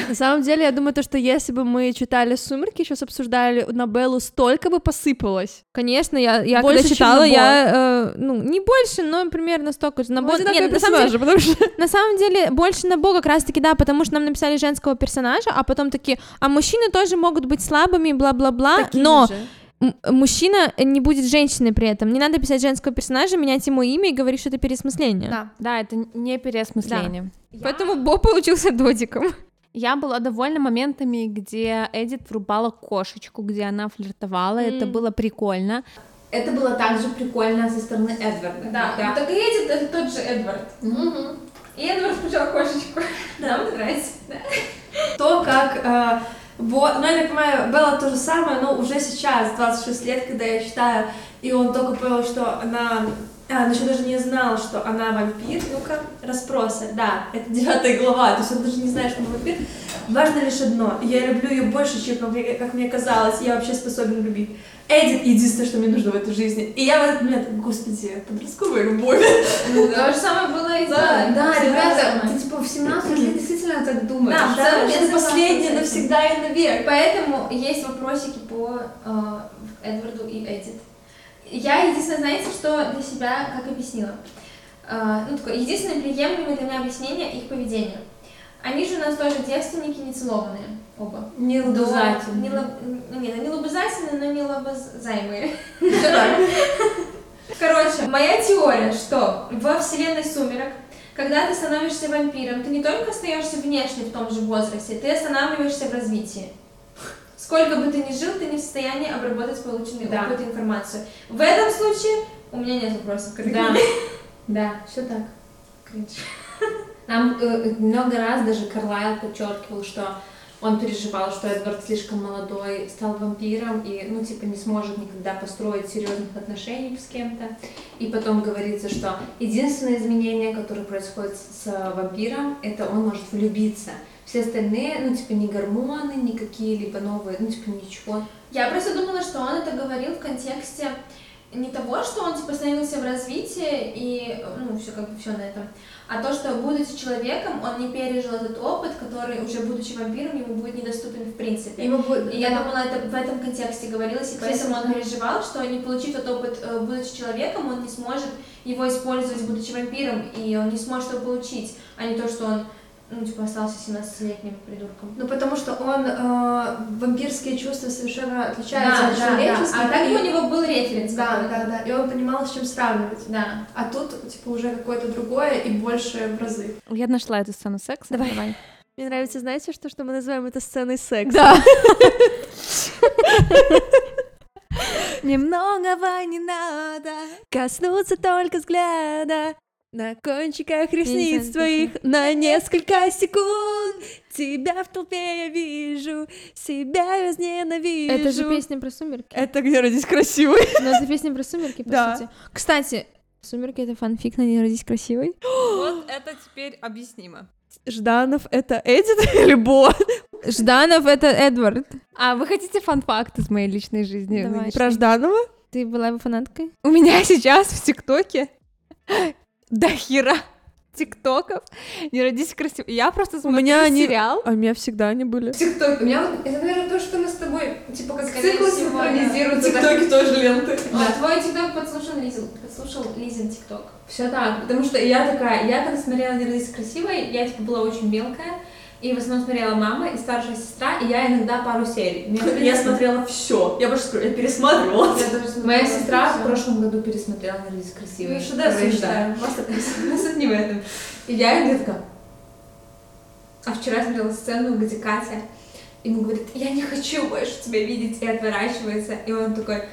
На самом деле, я думаю, то, что если бы мы читали «Сумерки», сейчас обсуждали, на Беллу столько бы посыпалось. Конечно, я, я Больше, когда читала, я, э, ну, не больше, но примерно столько же. На Бо- Вот одинаковые Нет, на самом деле, потому что... На самом деле, больше на Бога как раз-таки, да, потому что нам написали женского персонажа, а потом такие, а мужчины тоже могут быть слабыми, бла-бла-бла, но же. Мужчина не будет женщиной при этом. Не надо писать женского персонажа, менять ему имя и говорить, что это переосмысление. Да. Да, это не переосмысление. Поэтому Бо получился додиком. Я была довольна моментами, где Эдит врубала кошечку, где она флиртовала. Это было прикольно. Это было также прикольно со стороны Эдварда. так и Эдит, это тот же Эдвард. И Эдвард включал кошечку. Нам нравится. То, как... э, Бо... Ну, я так понимаю, Белла то же самое, но уже сейчас, 26 лет, когда я читаю, и он только понял, что она... А, он еще даже не знал, что она вампир. Ну-ка, расспросы. Да, это девятая глава, то есть он даже не знает, что она вампир. Важно лишь одно. Я люблю ее больше, чем как мне, как мне казалось. Я вообще способен любить. Эдит единственное, что мне нужно в этой жизни. И я в этот момент, господи, подростковая любовь. То же самое было и Да, да, ребята, ты типа в 17 лет действительно так думаешь. Да, я это последнее навсегда и навек. Поэтому есть вопросики по э, Эдварду и Эдит. Я единственное, знаете, что для себя как объяснила? Э, ну, такое, единственное приемлемое для меня объяснение их поведения. Они же у нас тоже девственники не целованные, оба. Не До- лобызательно. Не, лоб- ну, нет, они лобызательные, но не лобызаемые. Короче, моя теория, что во вселенной сумерок, когда ты становишься вампиром, ты не только остаешься внешне в том же возрасте, ты останавливаешься в развитии. Сколько бы ты ни жил, ты не в состоянии обработать полученную Да. опыт информацию. В этом случае у меня нет вопросов к этой Да, да, все так. Нам э, много раз даже Карлайл подчеркивал, что он переживал, что Эдвард слишком молодой, стал вампиром и, ну, типа, не сможет никогда построить серьезных отношений с кем-то. И потом говорится, что единственное изменение, которое происходит с э, вампиром, это он может влюбиться. Все остальные, ну, типа, не гормоны, ни какие-либо новые, ну, типа, ничего. Я просто думала, что он это говорил в контексте не того, что он типа становился в развитии и ну все как бы все на этом, а то, что будучи человеком, он не пережил этот опыт, который уже будучи вампиром ему будет недоступен в принципе. Ему будет... И я думала, это в этом контексте говорилось, и поэтому он переживал, что не получив этот опыт, э, будучи человеком, он не сможет его использовать, будучи вампиром, и он не сможет его получить, а не то, что он ну, типа, остался 17-летним придурком. Ну, потому что он э, вампирские чувства совершенно отличаются Да, от да, да. человеческих. А так и- у него был референс. Да, да, да. И он понимал, с чем сравнивать. Да. А тут, типа, уже какое-то другое и больше в разы. Я нашла эту сцену секса. Давай. Мне нравится, знаете, что, что мы называем это сценой секса? Да. Немногого не надо. Коснуться только взгляда на кончиках ресниц твоих на несколько секунд. Тебя в толпе я вижу, себя возненавижу. Это же песня про сумерки. Это где родись красивый. Ну, это песня про сумерки, по Да. сути. Кстати, сумерки это фанфик на не родись красивой. Вот это теперь объяснимо. Жданов это Эдит или Бо? Жданов это Эдвард. А вы хотите фан-факт из моей личной жизни? Давай. Про Жданова? Ты была его фанаткой? У меня сейчас в ТикТоке до хера ТикТоков. Не родись красиво. Я просто смотрю меня они- сериал. А у меня всегда они были. ТикТок. У меня вот, это, наверное, то, что мы с тобой, типа, как циклы синхронизируются. тоже ленты. Да. Твой тикток подслушал Лизин. Подслушал Лизин тикток. Все так, потому что я такая, я когда смотрела «Не родись красивой», я типа была очень мелкая, и в основном смотрела мама и старшая сестра, и я иногда пару серий. Мне, Я смотрела все. Я больше скажу, я пересматривала. Я Моя сестра всё. в прошлом году пересмотрела «Не родись красивой». Ну, шедевр да. Суть не в этом. И я иногда такая... А вчера смотрела сцену, где Катя ему говорит, я не хочу больше тебя видеть, и отворачивается. И он такой,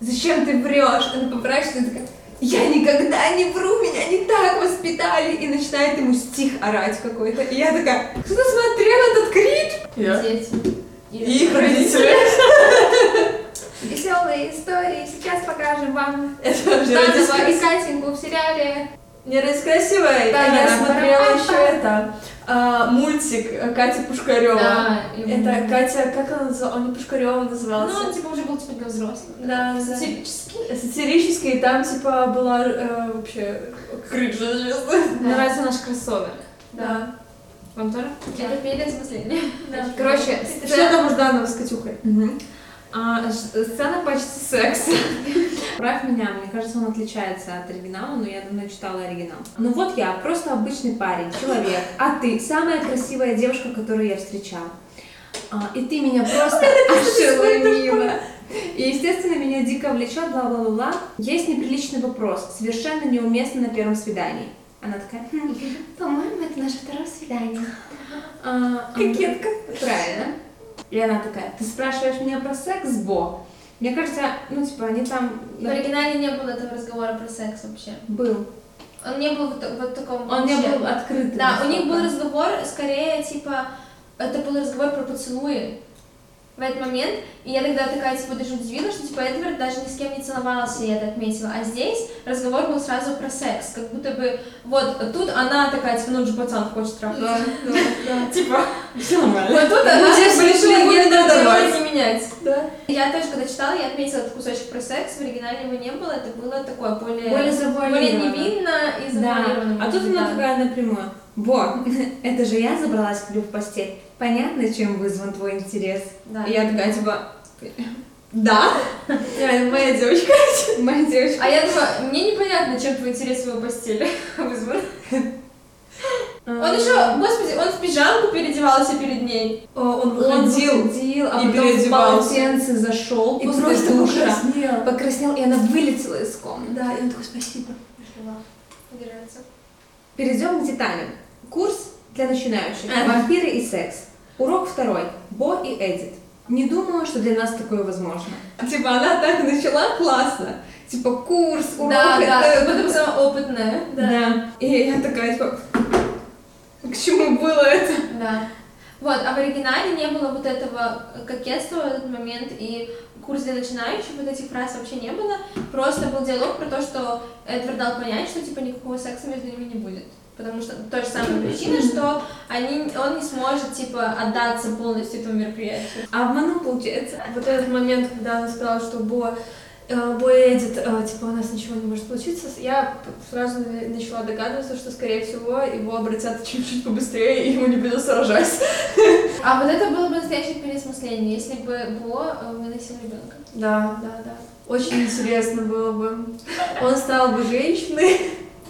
зачем ты врешь? Она поворачивается и такая, я никогда не вру, меня не так воспитали. И начинает ему стих орать какой-то. И я такая, кто смотрел этот клип? Я. Дети. И их родители. Веселые истории, сейчас покажем вам. Жданова и Катеньку в сериале. Не. Да, я смотрела еще это а, мультик Кати Пушкарева. Да, и- Это Катя, как она называлась? Он не Пушкарева Ну, назывался. он типа уже был типа для взрослых. Да, да. Сатирический. Сатирический, и там типа была э, вообще крыжа, честно. Мне нравится наш кроссовер. Да. Вам тоже? Это переосмысление. Короче, Что там у Жданова с Катюхой? Мгм. А, сцена почти секса. Правь меня, мне кажется, он отличается от оригинала, но я давно читала оригинал. Ну вот я, просто обычный парень, человек, а ты самая красивая девушка, которую я встречала. А, и ты меня просто ошеломила. И, естественно, меня дико влечет, бла-бла-бла. Есть неприличный вопрос, совершенно неуместно на первом свидании. Она такая, «Хм, по-моему, это наше второе свидание. А, Кокетка. Правильно. И она такая, ты спрашиваешь меня про секс, Бо? Мне кажется, ну, типа, они там... В оригинале не было этого разговора про секс вообще. Был. Он не был в, та- в таком Он не вообще. был открытым. Да, у них был разговор, скорее, типа, это был разговор про поцелуи в этот момент, и я тогда такая, типа, даже удивилась, что, типа, Эдвард даже ни с кем не целовался, я это отметила, а здесь разговор был сразу про секс, как будто бы, вот, тут она такая, типа, ну, он же пацан хочет трахаться. Типа, все нормально. Вот тут она здесь решила не менять. Да. Я тоже, когда читала, я отметила этот кусочек про секс, в оригинале его не было, это было такое более... Более более невинно и Да, завуалировано. а тут она да. такая напрямую. Бо, это же я забралась к тебе в постель. Понятно, чем вызван твой интерес? Да. И я такая, типа, да, Реально, моя девочка. моя девочка. А я думаю, мне непонятно, чем твой интерес в его постели вызван. Он еще, господи, он в пижамку переодевался перед ней. Он Он выходил. выходил, а и потом в полотенце зашел И после просто душа. покраснел. Покраснел, и она вылетела из комнаты. Да, и он такой, спасибо. Перейдем к деталям. Курс для начинающих. Вампиры и секс. Урок второй. Бо и Эдит. Не думаю, что для нас такое возможно. Типа, она так начала классно. Типа, курс, урок. Да, да, это- будто бы самая опытная. Да. И я такая, типа, к чему было это? Да. Вот, а в оригинале не было вот этого кокетства в этот момент, и курс для начинающих, вот этих фраз вообще не было. Просто был диалог про то, что Эдвард дал понять, что типа никакого секса между ними не будет. Потому что та же самая причина, что они, он не сможет, типа, отдаться полностью этому мероприятию. А обманул, получается. Вот этот момент, когда она сказала, что Бо э, Бой Эдит, э, типа, у нас ничего не может случиться, я сразу на- начала догадываться, что, скорее всего, его обратят чуть-чуть побыстрее, и ему не придется рожать. А вот это было бы настоящее переосмысление, если бы Бо э, выносил ребенка. Да, да, да. Очень интересно было бы. Он стал бы женщиной.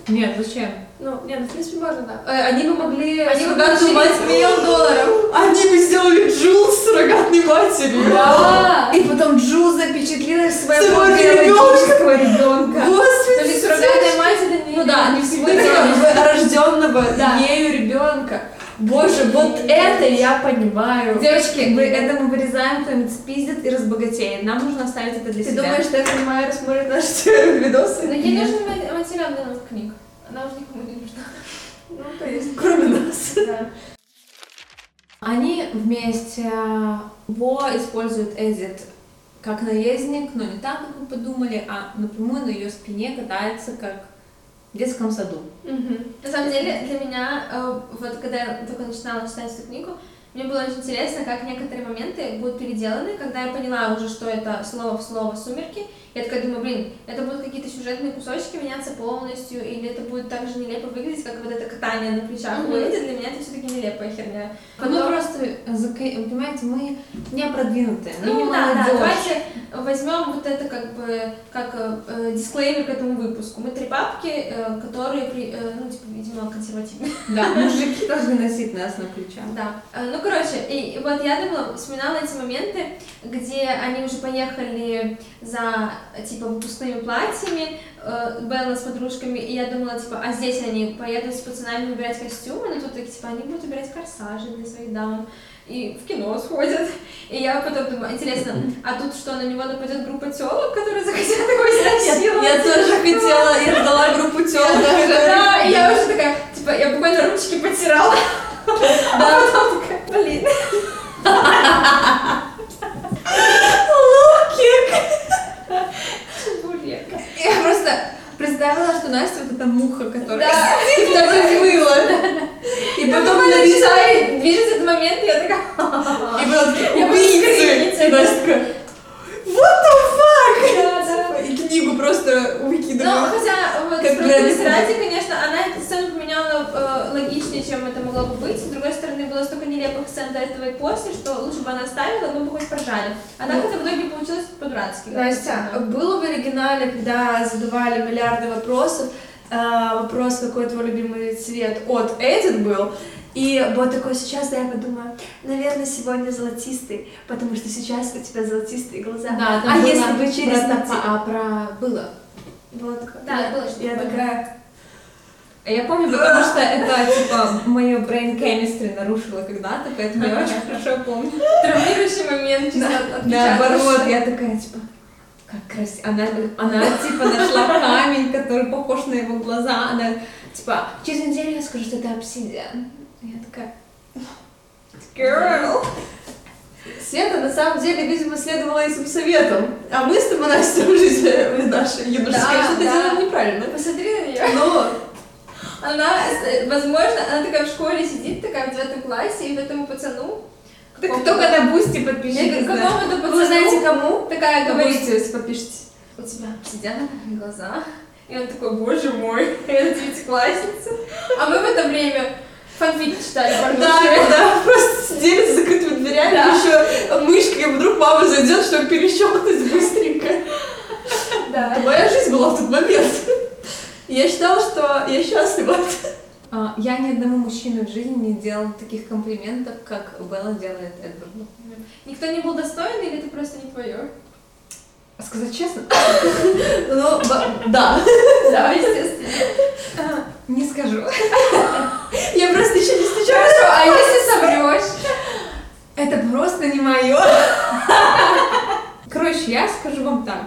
Нет, зачем? Ну, нет, ну, в принципе, можно, да. Э, Они бы могли... Они бы получили мать- миллион долларов. Они бы сделали Джул с суррогатной матерью. Да! И потом Джул запечатлила своего Своего биологического ребенка. Господи, суррогатная мать это не... Ну да, не бы рожденного Да. ею ребенка. Боже, вот это я понимаю. Девочки, вы это мы вырезаем, кто-нибудь спиздит и разбогатеет. Нам нужно оставить это для Ты себя. думаешь, что Эфри Майер смотрит наши видосы? Но ей нужен ма- материал для новых книг. Она уже никому не нужна. Ну, то есть, кроме нас. Да. Они вместе Бо используют Эдит как наездник, но не так, как мы подумали, а напрямую на ее спине катается, как в детском саду. На самом деле, для меня, э, вот когда я только начинала читать эту книгу, мне было очень интересно, как некоторые моменты будут переделаны, когда я поняла уже, что это слово в слово «Сумерки». Я такая думаю, блин, это будут какие-то сюжетные кусочки меняться полностью, или это будет так же нелепо выглядеть, как вот это катание на плечах у Эдди. Для меня это все-таки нелепая херня. Мы Потом- просто, зака- вы понимаете, мы не продвинутые, мы Ну не да, да, молодежь. давайте возьмем вот это как бы как э, э, дисклеймер к этому выпуску. Мы три папки, э, которые, при- э, ну, типа, видимо, консервативные. Да, мужики должны носить нас на плечах. Да. Э, Ну, короче, и вот я думала, вспоминала эти моменты, где они уже поехали за, типа, выпускными платьями, э, Белла с подружками, и я думала, типа, а здесь они поедут с пацанами выбирать костюмы, но тут, типа, они будут выбирать корсажи для своих дам, и в кино сходят. И я потом думаю, интересно, а тут что, на него нападет группа телок, которые захотят его изнасиловать? Я тоже хотела, я ждала группу тёлок. Да, и я уже такая, типа, я буквально ручки потирала. Да, потом такая, блин. Чебурека. Я просто представила, что Настя вот эта муха, которая Да, Так мыло. И и потом потом нависает. начинает движется этот момент, и я такая, И буду убийцы. И Настя такая, what the fuck? Книгу просто Ну, выкидываю. хотя, вот, Как ради, конечно, она эту сцену поменяла э, логичнее, чем это могло бы быть. С другой стороны, было столько нелепых сцен до этого и после, что лучше бы она оставила, мы бы хоть поржали. А так Ну. это в итоге получилось по-дурацки. Настя, было в оригинале, когда задавали миллиарды вопросов, э, вопрос, какой твой любимый цвет от Эдит был, и вот такой сейчас, да, я подумаю, наверное, сегодня золотистый, потому что сейчас у тебя золотистые глаза. Да, а было если бы через про, топа- а про было. Вот, Да, было что-то Я такое. такая, Я помню, потому что это, типа, мое brain chemistry нарушило когда-то, поэтому я очень хорошо помню. Травмирующий момент, чисто отпечаток. Наоборот, я такая, типа, как красиво. Она, она, типа, нашла камень, который похож на его глаза. Она, типа, через неделю я скажу, что это обсидиан. Я такая, girl. Света на самом деле, видимо, следовала этим советам, а мы с тобой, Настя, в жизни нашей юношеской Да, что-то да. делаем неправильно. Посмотри на нее. Но Она, возможно, она такая в школе сидит, такая в девятом классе, и в этому пацану, Так только на Boosty я подпишитесь. какому-то пацану, вы знаете кому? такая говорит, Подпишитесь, подпишитесь. у тебя обсидиановые глаза. И он такой, боже мой, это девятиклассница. А мы в это время фанфики читали Да, да, просто сидели с закрытыми дверями, Да. еще мышкой, и вдруг мама зайдет, чтобы перещелкнуть быстренько. Да. Это моя жизнь была в тот момент. Я считала, что я счастлива. А, Я ни одному мужчине в жизни не делала таких комплиментов, как Белла делает Эдварду. Никто не был достоин, или это просто не твое? А Сказать честно, Ну, да. Да, естественно. не скажу. Я просто еще не встречалась. Хорошо, а если соврешь? Это просто не мое. Короче, я скажу вам так.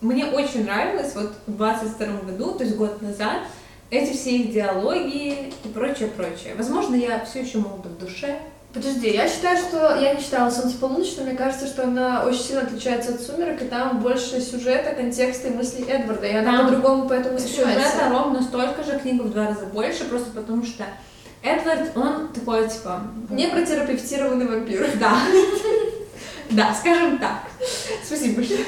Мне очень нравилось вот в 22 году, то есть год назад, эти все их диалоги и прочее, прочее. Возможно, я все еще молода в душе. Подожди, я считаю, что... Я не читала «Солнце полуночь», но мне кажется, что она очень сильно отличается от «Сумерек», и там больше сюжета, контекста и мыслей Эдварда, и она по-другому поэтому. Сюжета ровно столько же, книга в два раза больше, просто потому что Эдвард, он такой, типа... Не протерапевтированный вампир. Да. Да, скажем так. Спасибо большое.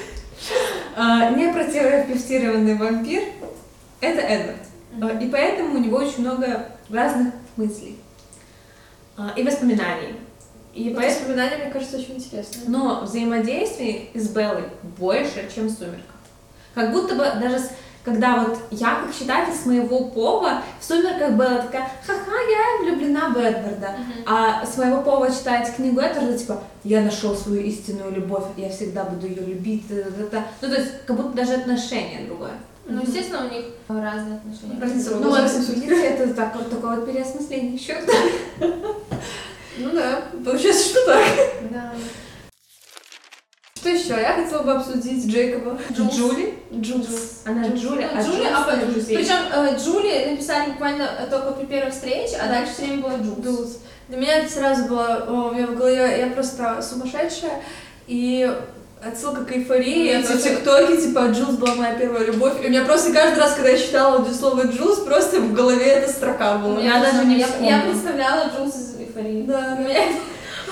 А, не противофиксированный вампир — это Эдвард. И поэтому у него очень много разных мыслей и воспоминаний. И по поэтому воспоминаниям, мне кажется, очень интересно. но взаимодействий с Беллой больше, чем в «Сумерках». Как будто бы даже с- когда вот я, как читатель с моего пова, в «Сумерках» Белла такая, ха-ха, я влюблена в Эдварда. А с моего пова читать книгу Эдварда, типа, я нашел свою истинную любовь, я всегда буду ее любить. та-та-та». Ну, то есть, как будто даже отношение другое. Ну, естественно, у них разные отношения. Разница Ну, видите, это так, вот такое вот переосмысление еще. Ну да, получается, что так. Да. Что еще? Я хотела бы обсудить Джейкоба. Джулс. Джули? Джулс. Она Джули, а Джули, а друзей. Причем э, Джули написали буквально э, только при первой встрече, а дальше все время было Джулс. Джулс. Для меня это сразу было, о, у меня в голове, я просто сумасшедшая, и отсылка к эйфории, Я эти тиктоки, типа, Джулс была моя первая любовь, и у меня просто каждый раз, когда я читала слово Джулс, просто в голове эта строка была. Я даже не я, я представляла Джулс из эйфории. Да. Меня,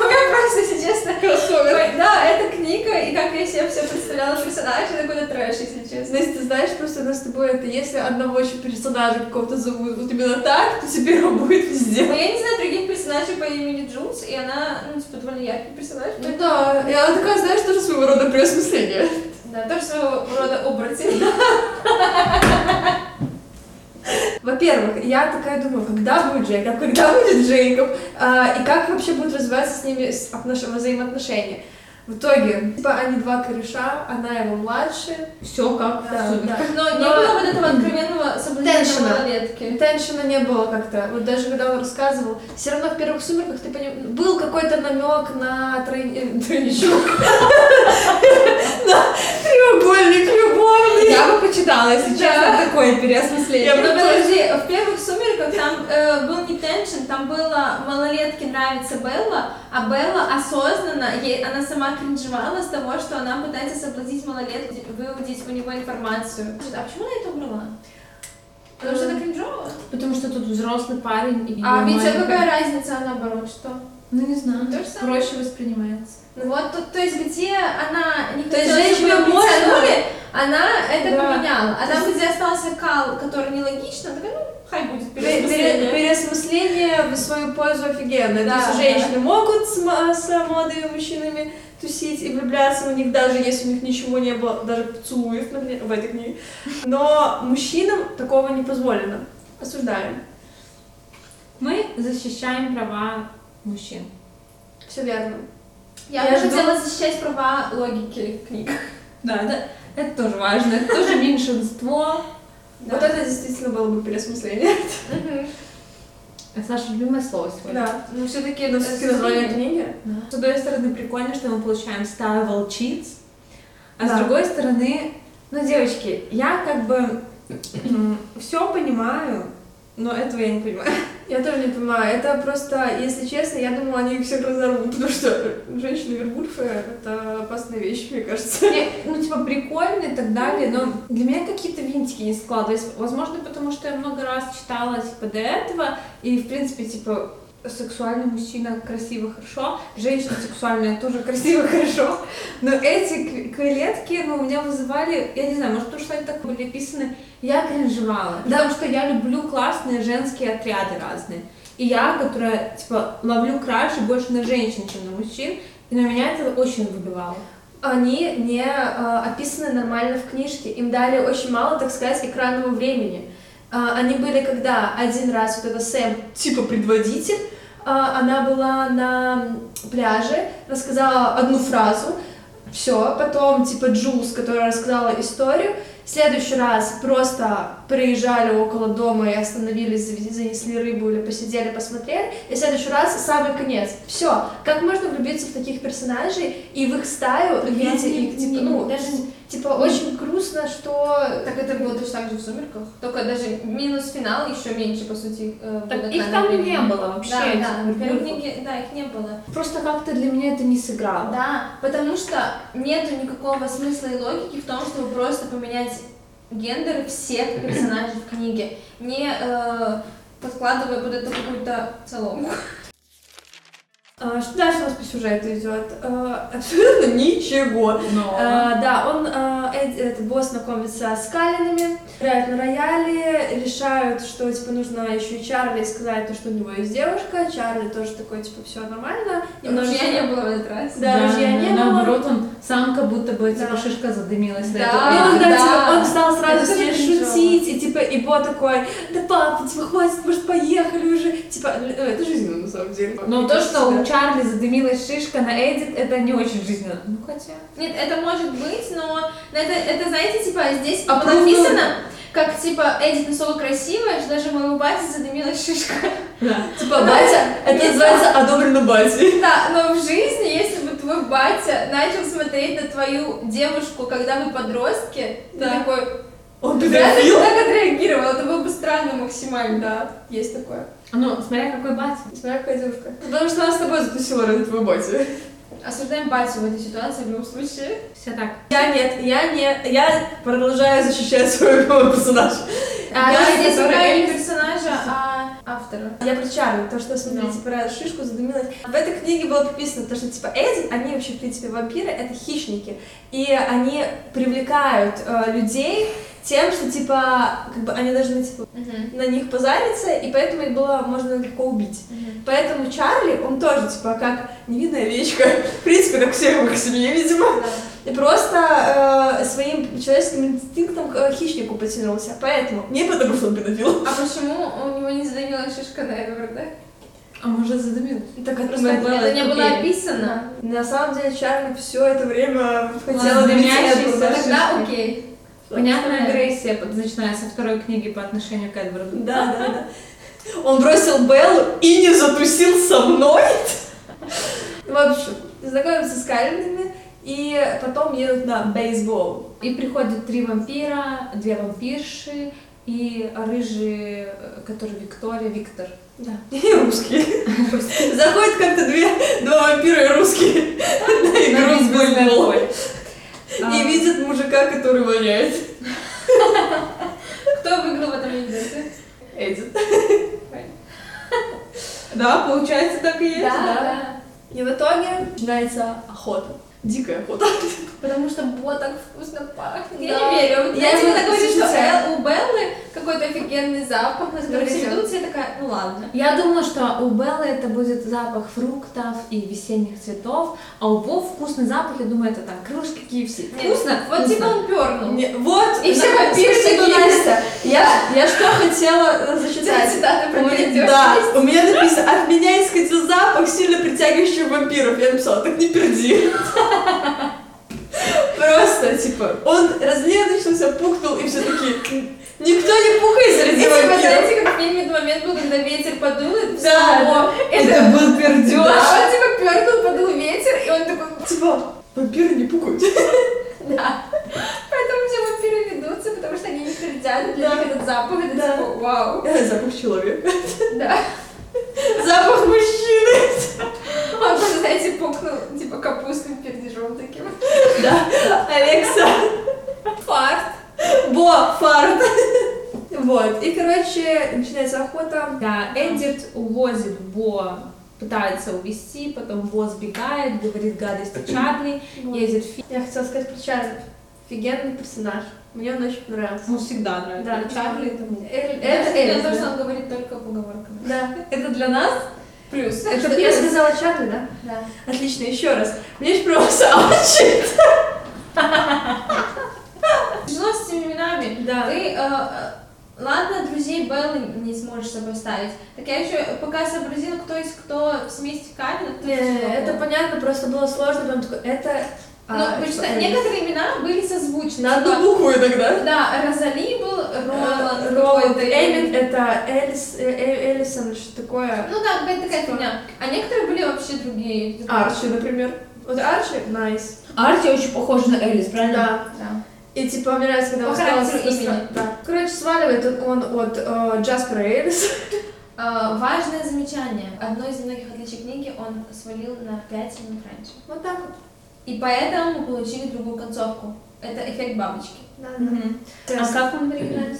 у меня просто, если честно, Ой, Да, это книга, и как я себе все представляла персонажа, это какой-то трэш, если честно. Знаешь, ты знаешь, просто у нас с тобой это, если одного еще персонажа какого-то зовут вот именно так, то теперь его будет Но везде. я не знаю других персонажей по имени Джулс, и она, ну, типа, довольно яркий персонаж. Ну да, и она такая, знаешь, тоже своего рода переосмысление. Да, тоже своего рода оборотень. Во-первых, я такая думаю, когда будет Джейкоб, когда будет Джейкоб, а, и как вообще будут развиваться с ними отнош- взаимоотношения. В итоге, типа, они два кореша, она его младше. Все как Да, да. Но не Но- было вот этого откровенного соблазнения Теншена. малолетки. Теншена не было как-то. Вот даже когда он рассказывал, все равно в первых сумерках ты поним... был какой-то намек на тройни- тройничок. Треугольник любовный. Я бы почитала, если честно, такое переосмысление. Я Ну подожди, в первых сумерках там э, был не теншн, там было малолетке нравится Белла, а Белла осознанно, ей, она сама кринжевала с того, что она пытается соблазнить малолетку, выудить у него информацию. А почему она это убрала? Потому что это кринжово. Потому что тут взрослый парень и А ведь какая разница, а наоборот, что? Ну, не знаю. То же самое. Проще воспринимается. Ну вот, то, то есть где она не То есть женщина можно- притянули, она это Да. поменяла. А там, где остался кал, который нелогично, такая, ну, хай будет Пере- пере- переосмысление. Переосмысление в свою пользу офигенное. Да, То есть да. женщины могут с, с молодыми мужчинами тусить и влюбляться в них, даже если у них ничего не было, даже поцелуев, например, в этой книге. Но мужчинам такого не позволено. Осуждаем. Мы защищаем права мужчин. Все верно. Я, Я бы жду- хотела защищать права логики книг. Да, это, это тоже важно. Это тоже меньшинство. Вот это действительно было бы переосмысление. Это наше любимое слово сегодня. Да. Ну все-таки, но все-таки название книги. С одной стороны, прикольно, что мы получаем стаю волчиц, а с Да. другой стороны, ну, девочки, я как бы все понимаю, но этого я не понимаю. Я тоже не понимаю. Это просто, если честно, я думала, они их всех разорвут, потому что женщины-вервульфы — это опасная вещь, мне кажется. Не, ну, типа, прикольно и так далее, но для меня какие-то винтики не складывались. Возможно, потому что я много раз читала, типа, до этого, и, в принципе, типа, сексуальный мужчина красиво хорошо, женщина сексуальная тоже красиво хорошо, но эти клетки, ну, у меня вызывали, я не знаю, может, потому что они так были описаны, я кринжевала, потому что я люблю классные женские отряды разные, и я, которая, типа, ловлю краши больше на женщин, чем на мужчин, и на меня это очень выбивало. Они не э, описаны нормально в книжке. Им дали очень мало, так сказать, экранного времени. А, они были когда один раз вот эта Сэм, типа предводитель, она была на пляже, рассказала одну фразу, все, потом типа Джулс, которая рассказала историю, в следующий раз просто приезжали около дома и остановились, занесли рыбу или посидели, посмотрели, и в следующий раз самый конец. Все. Как можно влюбиться в таких персонажей и в их стаю, не- их, типа, не- ну, даже типа, очень грустно, что... Так это было точно так же в «Сумерках», только даже минус финал еще меньше, по сути, э, Так их там времени. не было вообще. Да, да, да, их не было. Просто как-то для меня это не сыграло. Да, потому что нету никакого смысла и логики в том, чтобы просто поменять гендеры всех персонажей в книге, не э, подкладывая под это какую-то соломку. А, что дальше у нас по сюжету идет? А, абсолютно ничего. Но... А, да, он, этот босс знакомится с Калинами, играют на рояле, решают, что, типа, нужно еще и Чарли сказать, то, что у него есть девушка. Чарли тоже такой, типа, все нормально. Немножечко- Ружья не было в этот раз. Да, ружья не было. наоборот, он сам как будто бы, типа, Да. шишка задымилась. на Да. Ну, игру. да, да. типа, он стал сразу с ней шутить, и типа, и Бо такой, да папа, типа, хватит, может, поехали уже. Типа, ну, это жизненно, на самом деле. Но то, что да. у Чарли задымилась шишка на Эдит, это не очень жизненно. Ну, хотя... Нет, это может быть, но это, это знаете, типа, здесь А было написано, как, типа, Эдит настолько красивая, что даже моего батя задымилась шишка. Типа, батя, это называется одобрено батей. Да, но в жизни, если бы твой батя начал смотреть на твою девушку, когда вы подростки, ты Да. такой, Он ты так отреагировал, это было бы странно максимально. Да, есть такое. Ну, смотря какой батя. Смотри, какая девушка. Потому что она с тобой затусила ради твоего батя. Осуждаем батю в этой ситуации в любом случае. Все так. Я нет, я не, я продолжаю защищать своего персонажа. А Я, я не персонажа, а автора. Я про Чарли, то, что, смотрите, Ну. про шишку задымилась. В этой книге было прописано, то, что, типа, Эдит, они вообще, в принципе, вампиры, это хищники. И они привлекают э, людей тем, что, типа, как бы они должны, типа, на них позариться, и поэтому их было можно легко убить. Поэтому Чарли, он тоже, типа, как невинная овечка, в принципе, как все их семье, видимо, и просто э, своим человеческим инстинктом к э, хищнику потянулся. Поэтому не потому, что он педофил. Почему у него не задавила шишка на Эдварда? А может задымилась? Так Просто это не было описано. На самом деле Чарли все это время хотела шишкой. Тогда окей. Понятная агрессия, начиная со второй книги по отношению к Эдварду. Да, да, да. Он бросил Беллу и не затусил со мной. В общем, знакомятся с Калинами и потом едут на бейсбол. И приходят три вампира, две вампирши и рыжий, э, который Виктория, Виктор. Да. И русские. Заходят как-то две, два вампира и русские на игру бейсбольное бейсбол. А, И видят мужика, который воняет. Кто выиграл в этом анекдоте? Эдит. Да, получается так и есть. да. И в итоге начинается охота. Дикая охота. Потому что Бо так вкусно пахнет. Я Да. не верю. Я его когда говорит, что. Эл- у Беллы какой-то офигенный запах, на ведутся, я такая, ну ладно. Я думала, что у Беллы это будет запах фруктов и весенних цветов, а у Бо вкусный запах, я думаю, это там крылышки KFC. Вкусно? Вот типа он пернул. Вот. И все спасибо, такие. Настя. Я, я что хотела зачитать? про да, у меня написано, от меня исходил запах, сильно притягивающий вампиров. Я написала, так не перди. Просто, типа, он разледочился, пукнул, и все такие, никто не пухает среди И типа, вампиров. знаете, как в фильме этот момент был, когда ветер подул, ты Да, Это это был пердеж. Да, он типа пернул, подул ветер, и он такой, Типа, вампиры не пукают. да. Поэтому все вампиры ведутся, потому что они не пердят, для них этот запах, это типа, вау. Запах человека. Да. Запах мужчины. Он просто, знаете, пукнул, типа, капустным пердежом таким. Да, Алекса. Фарт. Бо, фарт. Вот, и, короче, начинается охота. Да, Эдит увозит Бо, пытается увести, потом Бо сбегает, говорит гадости Чарли, едет в. Я хотела сказать про Чарли. Офигенный персонаж. Мне он очень понравился. Ему всегда нравится. Да. Чарли это мне. Это, Элис, то, что он говорит только поговорками. Да. Это для нас? Плюс. Это я сказала Чарли, да? Да. Отлично, еще раз. Мне очень понравился Арчи. Тяжело с этими именами. Да. Ты, э, э, ладно, друзей Беллы не сможешь с собой ставить. Так я еще пока сообразила, кто есть кто в семействе Калина. то Не, тяжело это понятно, просто было сложно, прям такой, это... Ну, а, потому что типа, Элис. некоторые имена были созвучны. На Типа, одну букву иногда. Да, Розали был, Роланд, Э, Роланд. Эммит, это Элис, э, э, Элисон, что такое. Ну да, какая-то такая фигня. А некоторые были вообще другие. Арчи, например. Вот Арчи, найс. Арти очень похож на Элис, правильно? Да. Да. И типа мне нравится, когда По он что- имени. Да. Короче, сваливает он от э, Джаспера Элис. А, важное замечание. Одно из многих отличий книги он свалил на 5 минут раньше. Вот так вот. И поэтому мы получили другую концовку. Это эффект бабочки. Да, да. А как он в оригинале?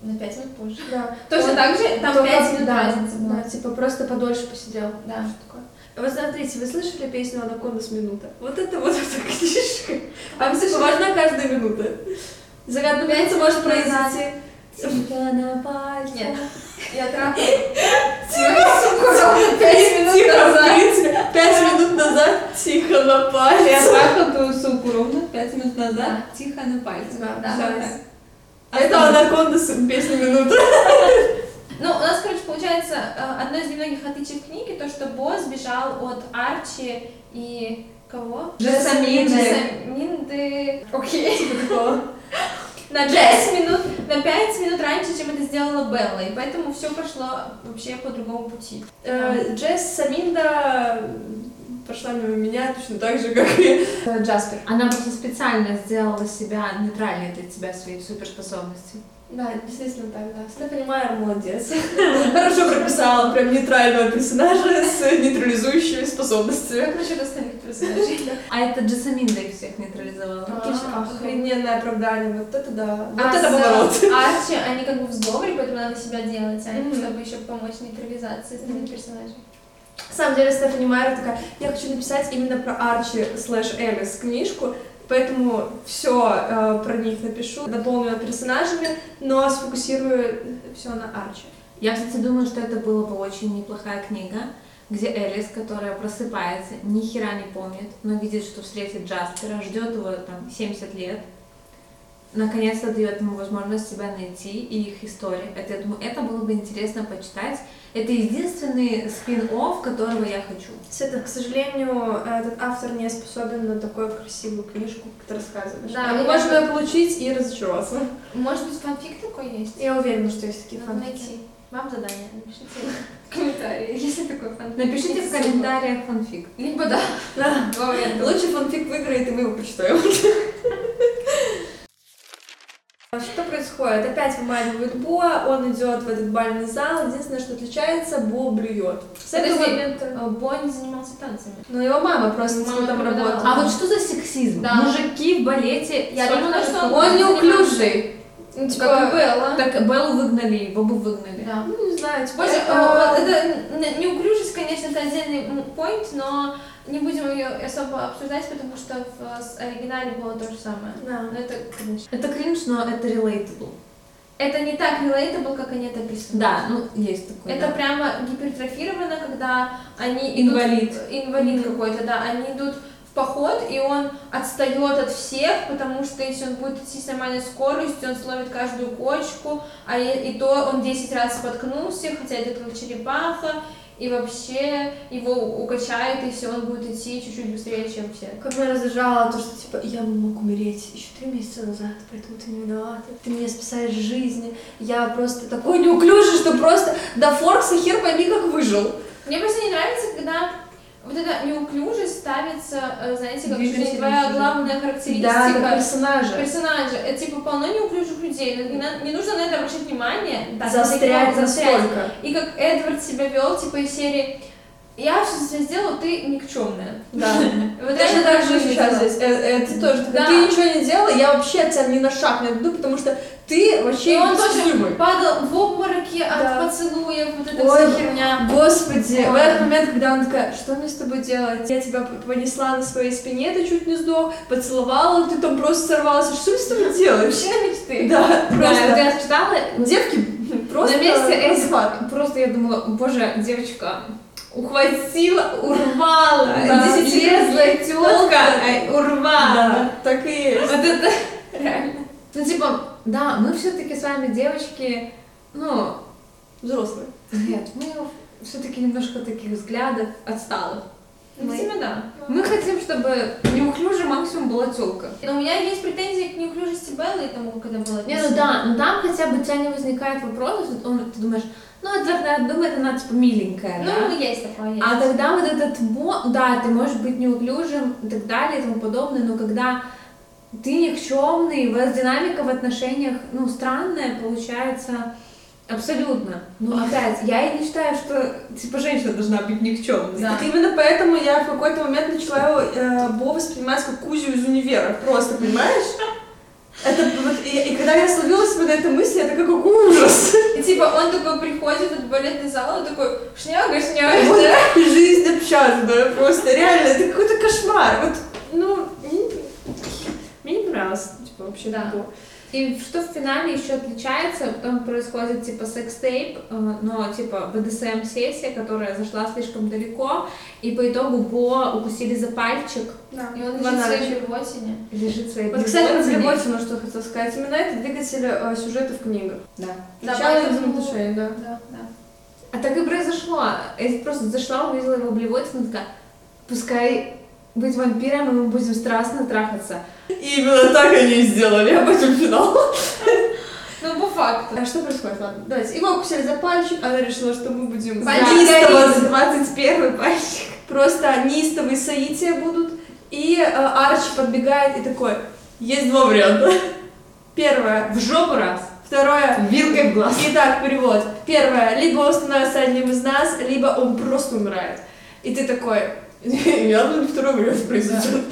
На 5 минут позже. Да. Точно Он так же, там только- 5 минут да, разница была. Да, типа просто подольше посидел. Да. Что такое? Вот смотрите, вы слышали песню «Анаконда с минута»? Вот это вот эта книжка. Вам типа важна каждая минута. За одну минуту может произойти... Тебя на пальце. Нет. Я трахала. Пять минут назад. Пять минут назад тихо на Я палец. трахал твою суку ровно пять минут назад, тихо на пальце. Да, Да. Так. Это «Анаконда» с песней «Минута». Ну, у нас, короче, получается, э, одно из немногих отличий в книге, то, что босс бежал от Арчи и кого? Джессаминды. Джессаминды. Окей. На 5 минут, на 5 минут раньше, чем это сделала Белла, и поэтому все пошло вообще по другому пути. Э, Джесс Саминда пошла мимо меня точно так же, как и Джаспер. Она просто специально сделала себя нейтральной для тебя своей суперспособностью. Да, действительно так, да. Стефани Майер молодец. Хорошо прописала прям нейтрального персонажа с нейтрализующими способностями. Как насчет остальных персонажей? А это Джессаминда их всех нейтрализовала. А, Охрененное оправдание, вот это да. Вот А это с поворот. Арчи, они как бы в сговоре, поэтому надо себя делать, а чтобы еще помочь нейтрализации остальных персонажей. На самом деле Стефани Майер такая, я хочу написать именно про Арчи слэш Элис книжку, поэтому все про них напишу, дополню персонажами, но сфокусирую все на Арчи. Я, кстати, думаю, что это была бы очень неплохая книга, где Элис, которая просыпается, ни хера не помнит, но видит, что встретит Джаспера, ждет его там 70 лет, наконец-то дает ему возможность себя найти и их историю. Это, я думаю, это было бы интересно почитать. Это единственный спин-офф, которого я хочу. Света, к сожалению, этот автор не способен на такую красивую книжку, как ты рассказываешь. Да, мы можем ее получить и разочароваться. Может быть, фанфик такой есть? Я уверена, что есть такие Надо фанфики. найти. Вам задание, напишите в комментарии, если такой фанфик. Напишите в комментариях фанфик. Либо да, Да. Лучше фанфик выиграет, и мы его прочитаем. Что происходит? Опять выманивают Бо, он идет в этот бальный зал. Единственное, что отличается, Бо блюет. С этого Подожди, момента... э, Бонни занимался танцами. Ну, его мама просто Мама там работала. А вот что за сексизм? Да. Мужики в балете. Я думала, что было? Он неуклюжий. Ну, типа, Как и Белла. Так Беллу выгнали, его бы выгнали. Да. ну, не знаю, типа, э, э, это н- неуклюжесть, конечно, это отдельный поинт, но не будем ее особо обсуждать, потому что в оригинале было то же самое. Да. Но это, конечно. Это кринж, но это relatable. Это не так relatable, как они это описывают. Да, ну есть такое. Это да. прямо гипертрофировано, когда они идут... Инвалид. Инвалид какой-то, да. Они идут в поход, и он отстает от всех, потому что если он будет идти с нормальной скоростью, он словит каждую кочку, а и, и то он 10 раз споткнулся, хотя идет как черепаха, и вообще его укачает, и все, он будет идти чуть-чуть быстрее, чем все. Как меня раздражало то, что типа я мог умереть еще три месяца назад, поэтому ты не виновата. Ты мне спасаешь жизнь. Я просто такой неуклюжий, что просто до Форкса хер пойми, как выжил. Мне просто не нравится, когда вот эта неуклюжесть ставится, э, знаете, как чуть не твоя главная Да, характеристика. как персонажа. персонажа. Это типа полно неуклюжих людей. Не, на- не нужно на это обращать внимание. Да, Застрять настолько. И как Эдвард себя вел, типа из серии я все за тебя сделал, ты никчемная. Да. Вот Точно это так же сейчас здесь. Э, э, тоже. Да. Ты ничего не делала, я вообще от тебя ни на шаг не отойду, потому что ты вообще он непостижимый. падал в обмороке от Да. поцелуев, вот эта Ой, вся херня. Господи, в Ой. этот момент, когда он такая, что мне с тобой делать? Я тебя понесла на своей спине, ты чуть не сдох, поцеловала, ты там просто сорвался. Что мне с тобой делать? Мужчина мечты. Да, Да, просто. я читала, Девки просто на месте расхват. просто я думала, боже, девочка ухватила, урвала, Да. десятилетняя тетка э, урвала. Да, так и есть. Вот это реально. Ну, типа, да, мы все-таки с вами девочки, ну, Взрослые. нет, мы все-таки немножко таких взглядов отсталых. Ну, Видимо, да. Мы хотим, чтобы неуклюже максимум была телка. Но у меня есть претензии к неуклюжести Беллы и тому, как это было Не, ну да, но там хотя бы у тебя не возникает вопросов, он, ты думаешь, ну, наверное, думает, она типа миленькая, да? Ну, есть такое, есть. А тогда вот этот да, ты можешь быть неуклюжим и так далее и тому подобное, но когда ты никчемный, у вас динамика в отношениях, ну, странная получается абсолютно. Ну, опять, я и не считаю, что, типа, женщина должна быть никчемной. Да. Так именно поэтому я в какой-то момент начала его, э, Бо воспринимать как Кузю из универа. Просто, понимаешь? Это вот, и, и когда я словила себя на этой мысли, такая, какой ужас. И типа он такой приходит в балетный зал, он такой, шняга, Вот шняга. и жизнь общаться, да, просто реально, это какой-то кошмар. Вот, ну, понравилось, типа, вообще Да. такое. И что в финале еще отличается, потом происходит типа секс-тейп, э, но типа БДСМ-сессия, которая зашла слишком далеко, и по итогу Бо укусили за пальчик, Да. И он лежит в своей блевотине. лежит в своей Вот, кстати, про. Блевотину, что хотела сказать. Именно это двигатель э, сюжета в книгах. Да. Да, Начало взаимоотношений, да. Да, да. А так и произошло. Эдит просто зашла, увидела его блевотину, такая, пускай быть вампиром, и мы будем страстно трахаться. И именно так они и сделали, об этом финал. Ну, по факту. А что происходит? Ладно, давайте. Его укусили за пальчик, она решила, что мы будем неистово, горит. 21 пальчик. просто неистовые соития будут. И э, Арчи подбегает и такой, есть два варианта. Первое, В жопу раз. второе, Вилкой в глаз. Итак, перевод. Первое, либо он становится одним из нас, либо он просто умирает. И ты такой, я думаю, второй вариант произойдет.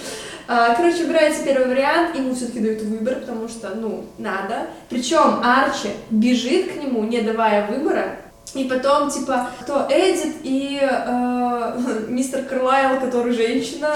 А, Короче, выбирается первый вариант, ему все-таки дают выбор, потому что, ну, надо. Причем Арчи бежит к нему, не давая выбора. И потом, типа, кто Эдит и э, мистер Карлайл, который женщина,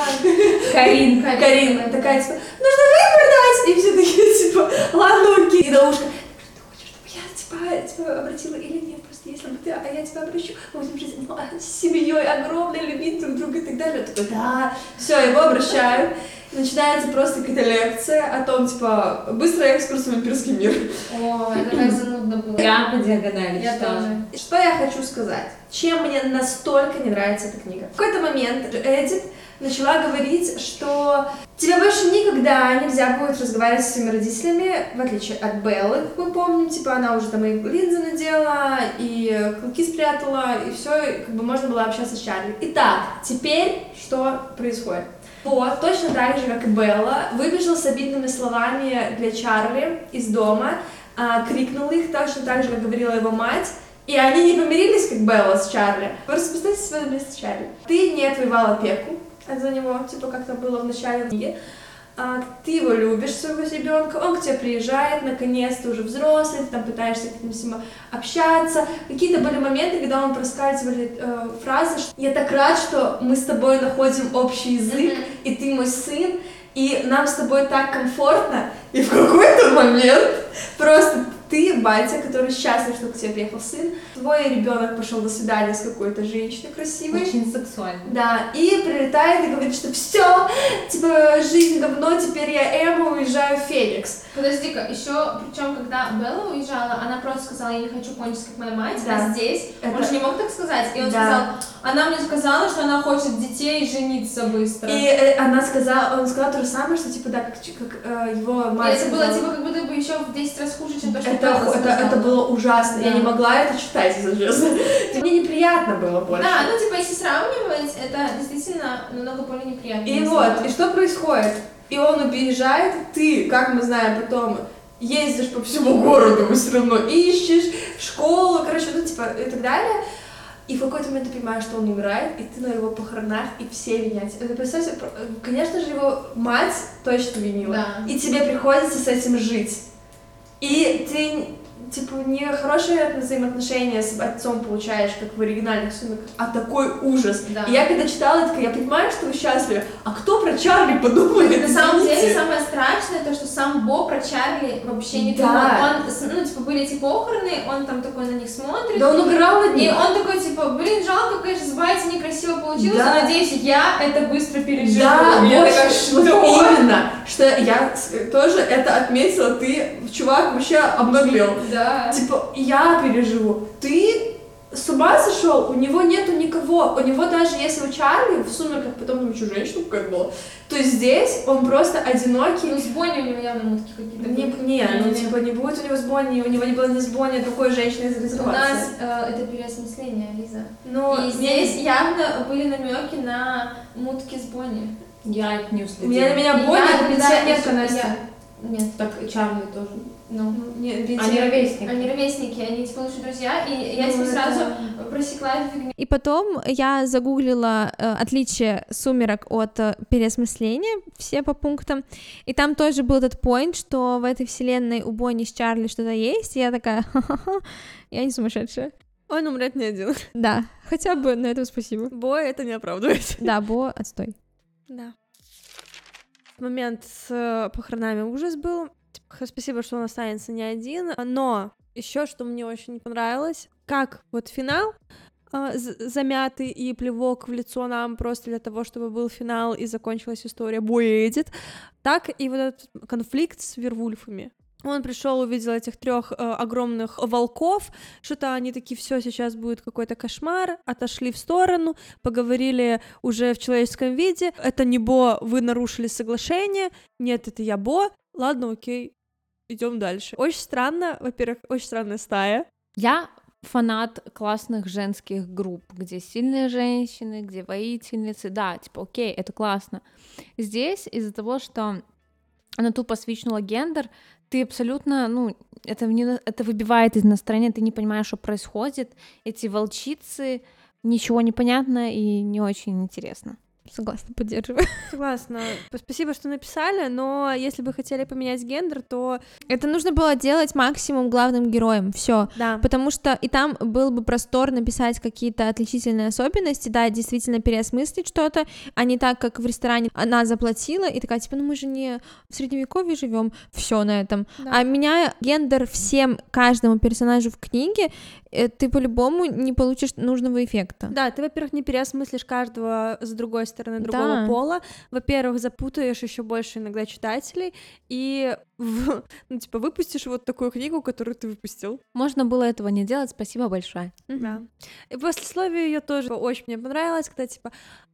Карин. Карина, такая, типа, нужно выбор дать! И все такие, типа, ладно, окей. И на ушко, ты хочешь, чтобы я, типа, тебя обратила или нет? Просто если бы ты, а я тебя обращу, мы будем жить ну, с семьей огромной, любить друг друга и так далее. Он такой, да, все, его обращают. Начинается просто какая-то лекция о том, типа, быстрый экскурс в вампирский мир. О, это как занудно было. Я по диагонали Я читала. тоже. Что я хочу сказать? Чем мне настолько не нравится эта книга? В какой-то момент Эдит начала говорить, что тебе больше никогда нельзя будет разговаривать с своими родителями, в отличие от Беллы, как мы помним, типа она уже там и линзы надела, и клыки спрятала, и все, как бы можно было общаться с Чарли. Итак, теперь что происходит? Вот, точно так же, как и Белла, выбежал с обидными словами для Чарли из дома, а, крикнул их точно так же, как говорила его мать, и они не помирились, как Белла с Чарли. Просто представьте себя на месте Чарли. Ты не отвоевал опеку за него, типа как то было в начале книги. А, ты его любишь, своего ребенка, он к тебе приезжает, наконец-то уже взрослый, ты там пытаешься с ним общаться. Какие-то были моменты, когда он проскальзывали э, фразы, что я так рад, что мы с тобой находим общий язык, и ты мой сын, и нам с тобой так комфортно. И в какой-то момент просто ты, батя, который счастлив, что к тебе приехал сын, твой ребенок пошел на свидание с какой-то женщиной красивой. Очень сексуально. Да, и прилетает и говорит, что все, типа, жизнь говно, теперь я Эмма, уезжаю в Феникс. Подожди-ка, еще, причем, когда Белла уезжала, она просто сказала, я не хочу кончить, как моя мать, Да. а здесь, он Это- же не мог так сказать, и он Да. сказал, она мне сказала, что она хочет детей и жениться быстро. И э, она сказала, он сказал то же самое, что типа, да, как, как, э, его И мать это было сказала. типа как будто бы еще в 10 раз хуже, чем то, что это, Это, сказала. это было ужасно, я Да. не могла это читать, если честно. Мне неприятно было больше. Да, ну типа если сравнивать, это действительно намного более неприятно. И вот, и что происходит? И он уезжает, ты, как мы знаем потом, ездишь по всему городу, все равно ищешь, школу, короче, ну, типа, и так далее. И в какой-то момент ты понимаешь, что он умирает, и ты на его похоронах, и все винят. Это, представьте, про- конечно же, его мать точно винила. Да. И тебе приходится с этим жить. И ты, типа, не хорошие взаимоотношения с отцом получаешь, как в оригинальных сумерках, а такой ужас. Да. И я когда читала, такая, я понимаю, что вы счастливы, а кто про Чарли подумает? На самом деле, самое страшное, то, что сам Бо про Чарли вообще не Да. думал. Он, ну, типа, были эти похороны, он там такой на них смотрит. Да он угорал над И он такой, типа, блин, жалко, конечно, с Бати некрасиво получилось, Да. но надеюсь, я это быстро переживу. Да, я вот, такая, вот что? именно, что я с- тоже это отметила, ты, чувак, вообще обнаглел. Да. Типа, я переживу. Ты с ума сошел? У него нету никого. У него даже если у Чарли в сумерках потом там еще женщина какая-то была, то здесь он просто одинокий. Ну, с Бонни у него явно мутки какие-то Не, были. не, ну типа не будет у него с Бонни, у него не было ни с Бонни, а другой женщины из У резервации. нас э, это переосмысление, Лиза. Ну, И здесь явно были намеки на мутки с Бонни. Я не у уследила. меня на меня Бонни я- это да, пенсионерка я- Настя. я- Нет. Так Чарли тоже. Ну, не, ведь... Они ровесники. Они ровесники, они типа лучшие друзья, и я Ну, типа это- сразу просекла эту фигню. И потом я загуглила э, отличие сумерок от э, переосмысления, все по пунктам, и там тоже был этот point, что в этой вселенной у Бонни с Чарли что-то есть, и я такая, ха-ха-ха, я не сумасшедшая. Он умрет не один. Да, хотя бы на этом спасибо. Бой это не оправдывает. Да, Бо, отстой. Да. Момент с э, похоронами ужас был. Спасибо, что он останется не один. Но еще что мне очень не понравилось, как вот финал з- замятый и плевок в лицо нам просто для того, чтобы был финал и закончилась история Бой Эдит, так и вот этот конфликт с Вервульфами. Он пришел, увидел этих трех огромных волков, что-то они такие, все, сейчас будет какой-то кошмар, отошли в сторону, поговорили уже в человеческом виде. Это не Бо, вы нарушили соглашение. Нет, это я Бо. Ладно, окей, идем дальше. Очень странно, во-первых, очень странная стая. Я фанат классных женских групп, где сильные женщины, где воительницы, да, типа, окей, это классно. Здесь из-за того, что она тупо свичнула гендер, ты абсолютно, ну, это, не, это выбивает из настроения, ты не понимаешь, что происходит. Эти волчицы, ничего не понятно и не очень интересно. Согласна, поддерживаю. Согласна. Спасибо, что написали, но если бы хотели поменять гендер, то Это нужно было делать максимум главным героем, все. да. Потому что и там был бы простор написать какие-то отличительные особенности, да, действительно переосмыслить что-то, а не так, как в ресторане она заплатила и такая, типа, ну мы же не в средневековье живем, все на этом. Да. А меняя гендер всем, каждому персонажу в книге, э, ты по-любому не получишь нужного эффекта. Да, ты, во-первых, не переосмыслишь каждого с другой стороны другого Да. пола. Во-первых, запутаешь еще больше иногда читателей и в- ну, типа выпустишь вот такую книгу, которую ты выпустил. Можно было этого не делать, спасибо большое. Да. И послесловие ее тоже очень мне понравилось, когда типа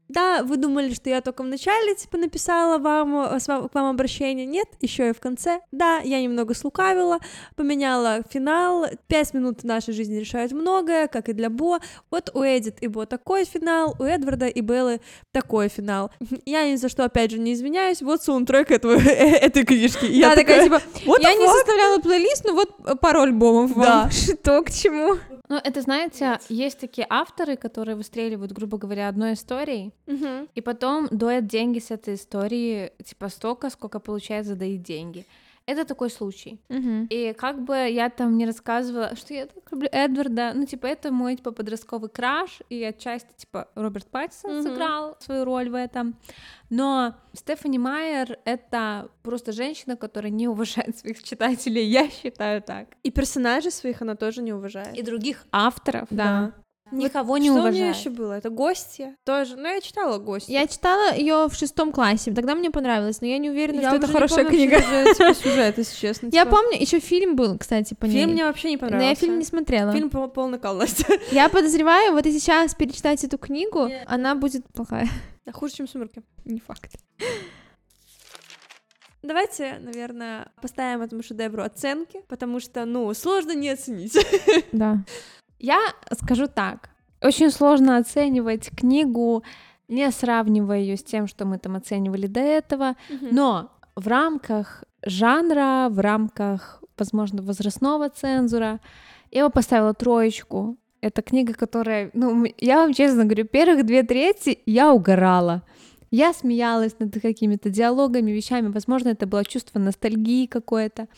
да, вы думали, что я только в начале, типа, написала вам, э, к вам обращение. Нет, еще и в конце. Да, я немного слукавила, поменяла финал. Пять минут в нашей жизни решают многое, как и для Бо. Вот у Эдит и Бо такой финал, у Эдварда и Беллы такой финал. Я ни за что, опять же, не извиняюсь. Вот саундтрек этого, этой книжки. И Да, я такая, типа, я не составляла плейлист, ну вот э, пару альбомов вам. Да. Что к чему? Ну, это, знаете, есть такие авторы, которые выстреливают, грубо говоря, одной историей, Мгм. и потом доят деньги с этой истории, типа столько, сколько получается доить деньги. Это такой случай. И как бы я там не рассказывала, что я так люблю Эдварда, ну, типа, это мой, типа, подростковый краш, и отчасти, типа, Роберт Паттисон Мгм. сыграл свою роль в этом. Но Стефани Майер — это просто женщина, которая не уважает своих читателей, я считаю так. И персонажей своих она тоже не уважает. И других авторов, Да. Никого не Что у уважает. нее еще было? Это гостья тоже. Ну, я читала гостья. Я читала ее в шестом классе, тогда мне понравилось, но я не уверена, Я что это хорошая помню книга. даже, типа, сюжет, если честно. Я типа. помню, еще фильм был, кстати, по ней. Фильм мне вообще не но понравился. я фильм не смотрела. Фильм пол- полный кал, Настя. Я подозреваю, вот и сейчас перечитать эту книгу, она будет плохая. Да, Хуже, чем «Сумерки». Не факт. Давайте, наверное, поставим этому шедевру оценки, потому что, ну, сложно не оценить. Да. Я скажу так. Очень сложно оценивать книгу, не сравнивая ее с тем, что мы там оценивали до этого, но в рамках жанра, в рамках, возможно, возрастного цензура, я бы поставила троечку. Это книга, которая, ну, я вам честно говорю, первых две трети я угорала. Я смеялась над какими-то диалогами, вещами. Возможно, это было чувство ностальгии какое-то.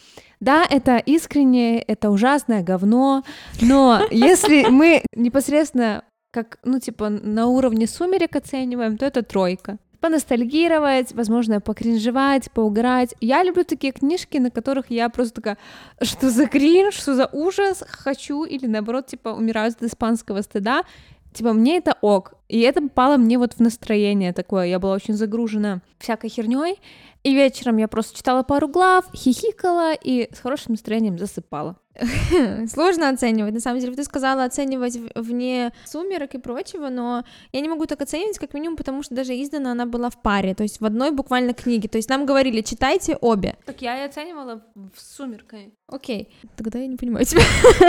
Да, это искренне, это ужасное говно, но если мы непосредственно как, ну, типа, на уровне сумерек оцениваем, то это тройка. Поностальгировать, возможно, покринжевать, поугарать. Я люблю такие книжки, на которых я просто такая, что за кринж, что за ужас, хочу, или наоборот, типа, умираю от испанского стыда. Типа, мне это ок. И это попало мне вот в настроение такое. Я была очень загружена всякой херней. И вечером я просто читала пару глав, хихикала и с хорошим настроением засыпала. Сложно оценивать. На самом деле, ты сказала оценивать вне сумерок и прочего, но я не могу так оценивать, как минимум, потому что даже издана она была в паре, то есть в одной буквально книге. То есть нам говорили, читайте обе. Так я и оценивала в сумеркой. Окей, тогда я не понимаю тебя.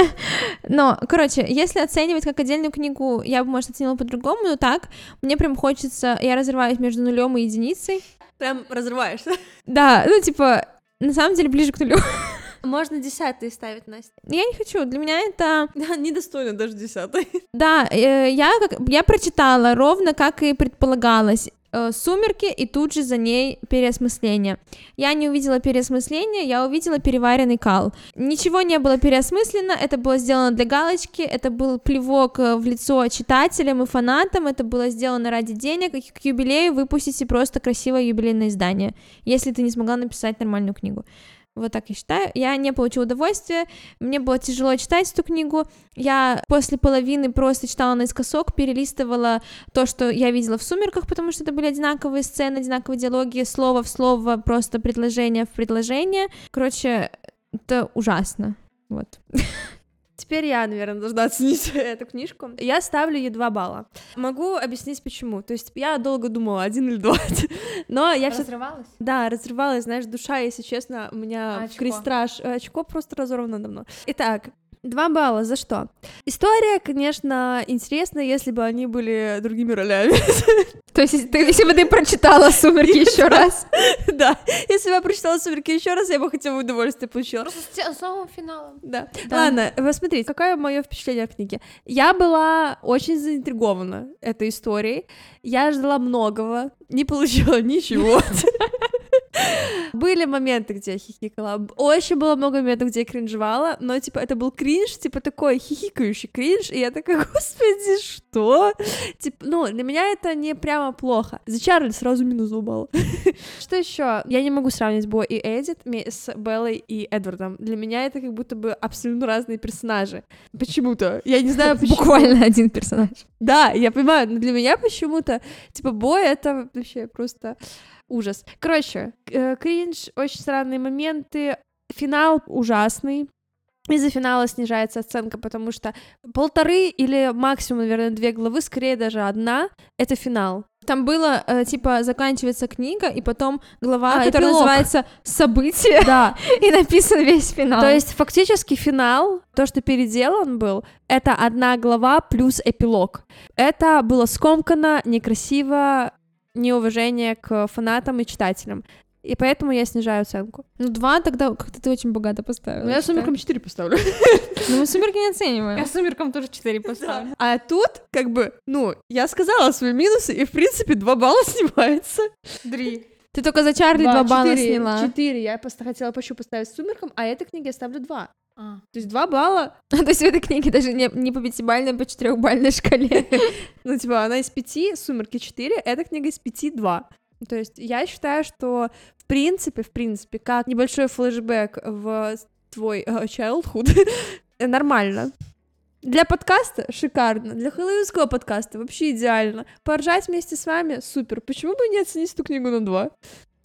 Но, короче, если оценивать как отдельную книгу, я бы, может, оценила по-другому, но так, мне прям хочется, я разрываюсь между нулем и единицей. Прям разрываешься. Да, ну, типа, на самом деле, ближе к нулю. Можно десятый ставить, Настя. Я не хочу, для меня это... Недостойно даже десятый. Да, э, я, как, я прочитала ровно, как и предполагалось. Э, «Сумерки» и тут же за ней переосмысление. Я не увидела переосмысление, я увидела переваренный кал. Ничего не было переосмысленно, это было сделано для галочки, это был плевок э, в лицо читателям и фанатам, это было сделано ради денег, и к юбилею выпустите просто красивое юбилейное издание, если ты не смогла написать нормальную книгу. Вот так я считаю. Я не получила удовольствия, мне было тяжело читать эту книгу. Я после половины просто читала наискосок, перелистывала то, что я видела в «Сумерках», потому что это были одинаковые сцены, одинаковые диалоги, слово в слово, просто предложение в предложение. Короче, это ужасно. Вот. Теперь я, наверное, должна оценить эту книжку. Я ставлю ей 2 балла. Могу объяснить почему. То есть я долго думала, один или два. Но я все Разрывалась? Да, разрывалась, знаешь, душа, если честно, у меня в Очко. крестраж. Очко просто разорвано давно. Итак, Два балла за что? История, конечно, интересная, если бы они были другими ролями. То есть, если, ты- если бы ты прочитала «Сумерки» еще раз, Да, если бы я прочитала «Сумерки» еще раз, я бы хотя бы удовольствие получила. Просто с самым финалом. Да. Ладно, вы смотрите, какое мое впечатление от книги. Я была очень заинтригована этой историей. Я ждала многого, не получила ничего. Были моменты, где я хихикала. Очень было много моментов, где я кринжевала, но, типа, это был кринж, типа, такой хихикающий кринж, и я такая, господи, что? Типа, ну, для меня это не прямо плохо. За Чарли сразу минус балла. Что еще? Я не могу сравнить Бо и Эдит с Беллой и Эдвардом. Для меня это как будто бы абсолютно разные персонажи. Почему-то. Я не знаю, почему. буквально один персонаж. Да, я понимаю, но для меня почему-то, типа, бой — это вообще просто ужас. Короче, э, кринж, очень странные моменты, финал ужасный. Из-за финала снижается оценка, потому что полторы или максимум, наверное, две главы, скорее даже одна, это финал. Там было, э, типа, заканчивается книга, и потом глава, А, которая эпилог. называется «События», Да, и написан весь финал. то есть фактически финал, то, что переделан был, это одна глава плюс эпилог. Это было скомкано, некрасиво, неуважение к фанатам и читателям. И поэтому я снижаю оценку. Ну, два тогда как-то ты очень богато поставила. Ну, я считаю. сумеркам 4 поставлю. Ну, мы «Сумерки» не оцениваем. Я сумеркам тоже 4 поставлю. А тут, как бы, ну, я сказала свои минусы, и, в принципе, 2 балла снимается. Три. Ты только за Чарли два балла сняла. 4. Я просто хотела почему поставить сумеркам, а этой книге я ставлю 2. А. То есть 2 балла, То есть в этой книге даже не, не по пятибалльной, а по четырехбальной шкале. ну, типа, она из 5, сумерки 4, эта книга из 5 2. То есть я считаю, что, в принципе, в принципе, как небольшой флешбэк в твой э, childhood, нормально. Для подкаста шикарно, для хэллоуинского подкаста вообще идеально. Поржать вместе с вами супер. Почему бы не оценить эту книгу на два?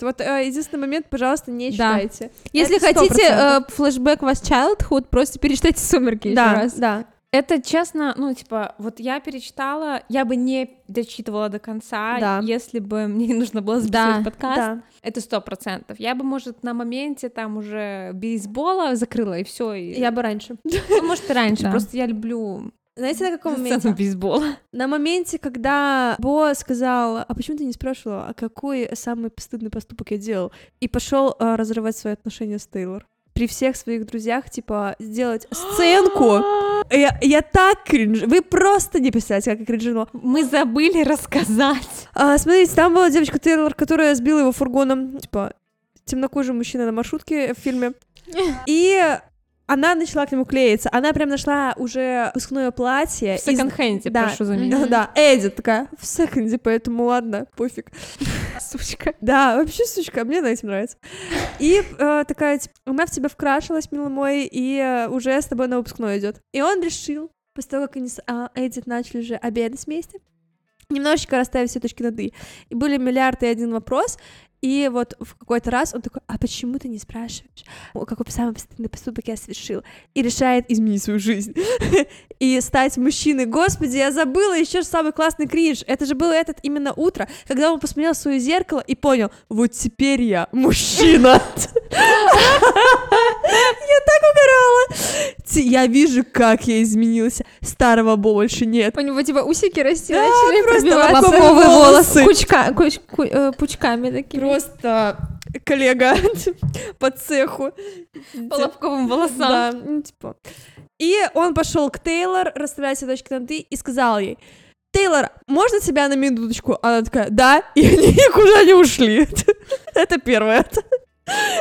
Вот э, единственный момент, пожалуйста, не Да. читайте. Если Это хотите 100%. э, флешбэк вас childhood, просто перечитайте «Сумерки» еще да, раз. да. Это честно, ну, типа, вот я перечитала, я бы не дочитывала до конца, Да. если бы мне не нужно было записывать Да, подкаст. да. Это сто процентов. Я бы, может, на моменте там уже бейсбола закрыла, и все. И... Я бы раньше. Ну, может, и раньше. Да. Просто я люблю Знаете, на каком сцену моменте? бейсбола. На моменте, когда Бо сказал, а почему ты не спрашивала, а какой самый постыдный поступок я делал, и пошел разрывать свои отношения с Тейлор. При всех своих друзьях, типа, сделать сценку. Я, я так кринж. Вы просто не представляете, как я кринжила. Мы забыли рассказать. А, смотрите, там была девочка Тейлор, которая сбила его фургоном. Типа, темнокожий мужчина на маршрутке в фильме. И она начала к нему клеиться. Она прям нашла уже выпускное платье. В из- секонд-хенде, Да. прошу заметить. Да, Эдит такая, в секонде, поэтому ладно, пофиг. Сучка. Да, вообще, сучка, мне на этим нравится. И э, такая, типа, она в тебя вкрашилась, милый мой, и э, уже с тобой на выпускной идет. И он решил, после того, как они с а, Эдит начали же обедать вместе, немножечко расставить все точки над «и». И были миллиард и один вопрос, и вот в какой-то раз он такой, а почему ты не спрашиваешь, какой самый постыдный поступок я совершил? И решает изменить свою жизнь и стать мужчиной. Господи, я забыла еще самый классный кринж. Это же было этот именно утро, когда он посмотрел в свое зеркало и понял, вот теперь я мужчина. Ти- Я вижу, как я изменился. Старого Бо больше нет. У него типа усики расти Да, начали просто пробиваться. лобковые волосы. Кучка, куч- ку- э, пучками такими. Просто коллега по цеху. По лобковым волосам. Да, ну, типа. И он пошел к Тейлор, расставлять все точки над «и», и сказал ей, Тейлор, можно тебя на минуточку? Она такая, да, и они никуда не ушли. Это первое.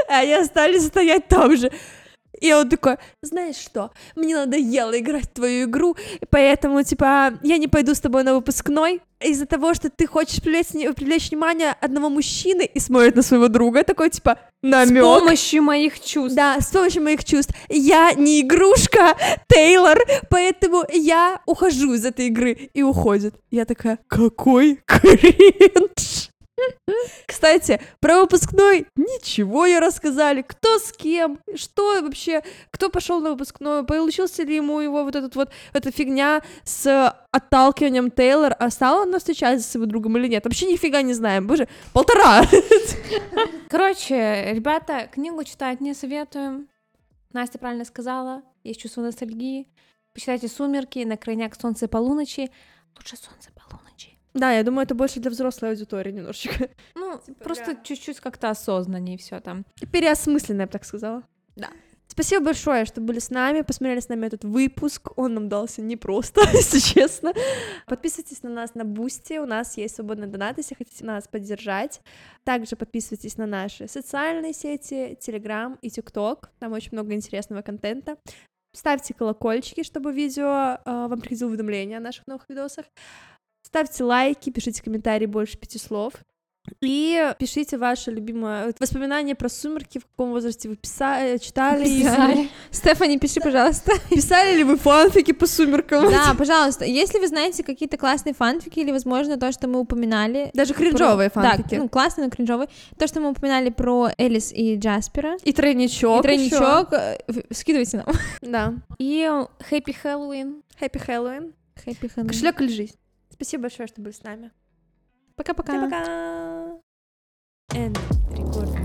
А они остались стоять там же. И он такой, знаешь что, мне надоело играть в твою игру, поэтому, типа, я не пойду с тобой на выпускной из-за того, что ты хочешь привлечь, привлечь внимание одного мужчины и смотрит на своего друга, такой, типа, С намек. помощью моих чувств. Да, с помощью моих чувств. Я не игрушка, Тейлор, поэтому я ухожу из этой игры. И уходит. Я такая, какой кринж. Кстати, про выпускной ничего не рассказали. Кто с кем, что вообще, кто пошел на выпускной, получился ли ему его вот этот вот, эта фигня с отталкиванием Тейлор, а стала она встречаться с его другом или нет. Вообще нифига не знаем. Боже, полтора. Короче, ребята, книгу читать не советуем. Настя правильно сказала, есть чувство ностальгии. Почитайте «Сумерки», «На крайняк солнца и полуночи». Лучше «Солнце полуночи». Да, я думаю, это больше для взрослой аудитории немножечко. Ну, Типа, просто да. чуть-чуть как-то осознаннее все там. Переосмысленно, я бы так сказала. Да. Спасибо большое, что были с нами, посмотрели с нами этот выпуск. Он нам дался непросто, если честно. Подписывайтесь на нас на Boosty, у нас есть свободный донат, если хотите нас поддержать. Также подписывайтесь на наши социальные сети, Telegram и TikTok. Там очень много интересного контента. Ставьте колокольчики, чтобы видео э, вам приходило уведомления о наших новых видосах. Ставьте лайки, пишите комментарии больше пяти слов. И пишите ваше любимое воспоминание про сумерки, в каком возрасте вы писали, читали, их. Писали. Стефани, пиши, пожалуйста. писали ли вы фанфики по сумеркам. Да, пожалуйста, если вы знаете какие-то классные фанфики или, возможно, то, что мы упоминали... Даже кринжовые про- фанфики. Да, ну, классные, но кринжовые. То, что мы упоминали про Элис и Джаспера. И тройничок. и тройничок. э, в- Скидывайте нам. Да. И Happy Хэллоуин. Happy Хэллоуин. Happy Halloween. Кошелек или жизнь. Спасибо большое, что были с нами. Пока-пока. Пока. End.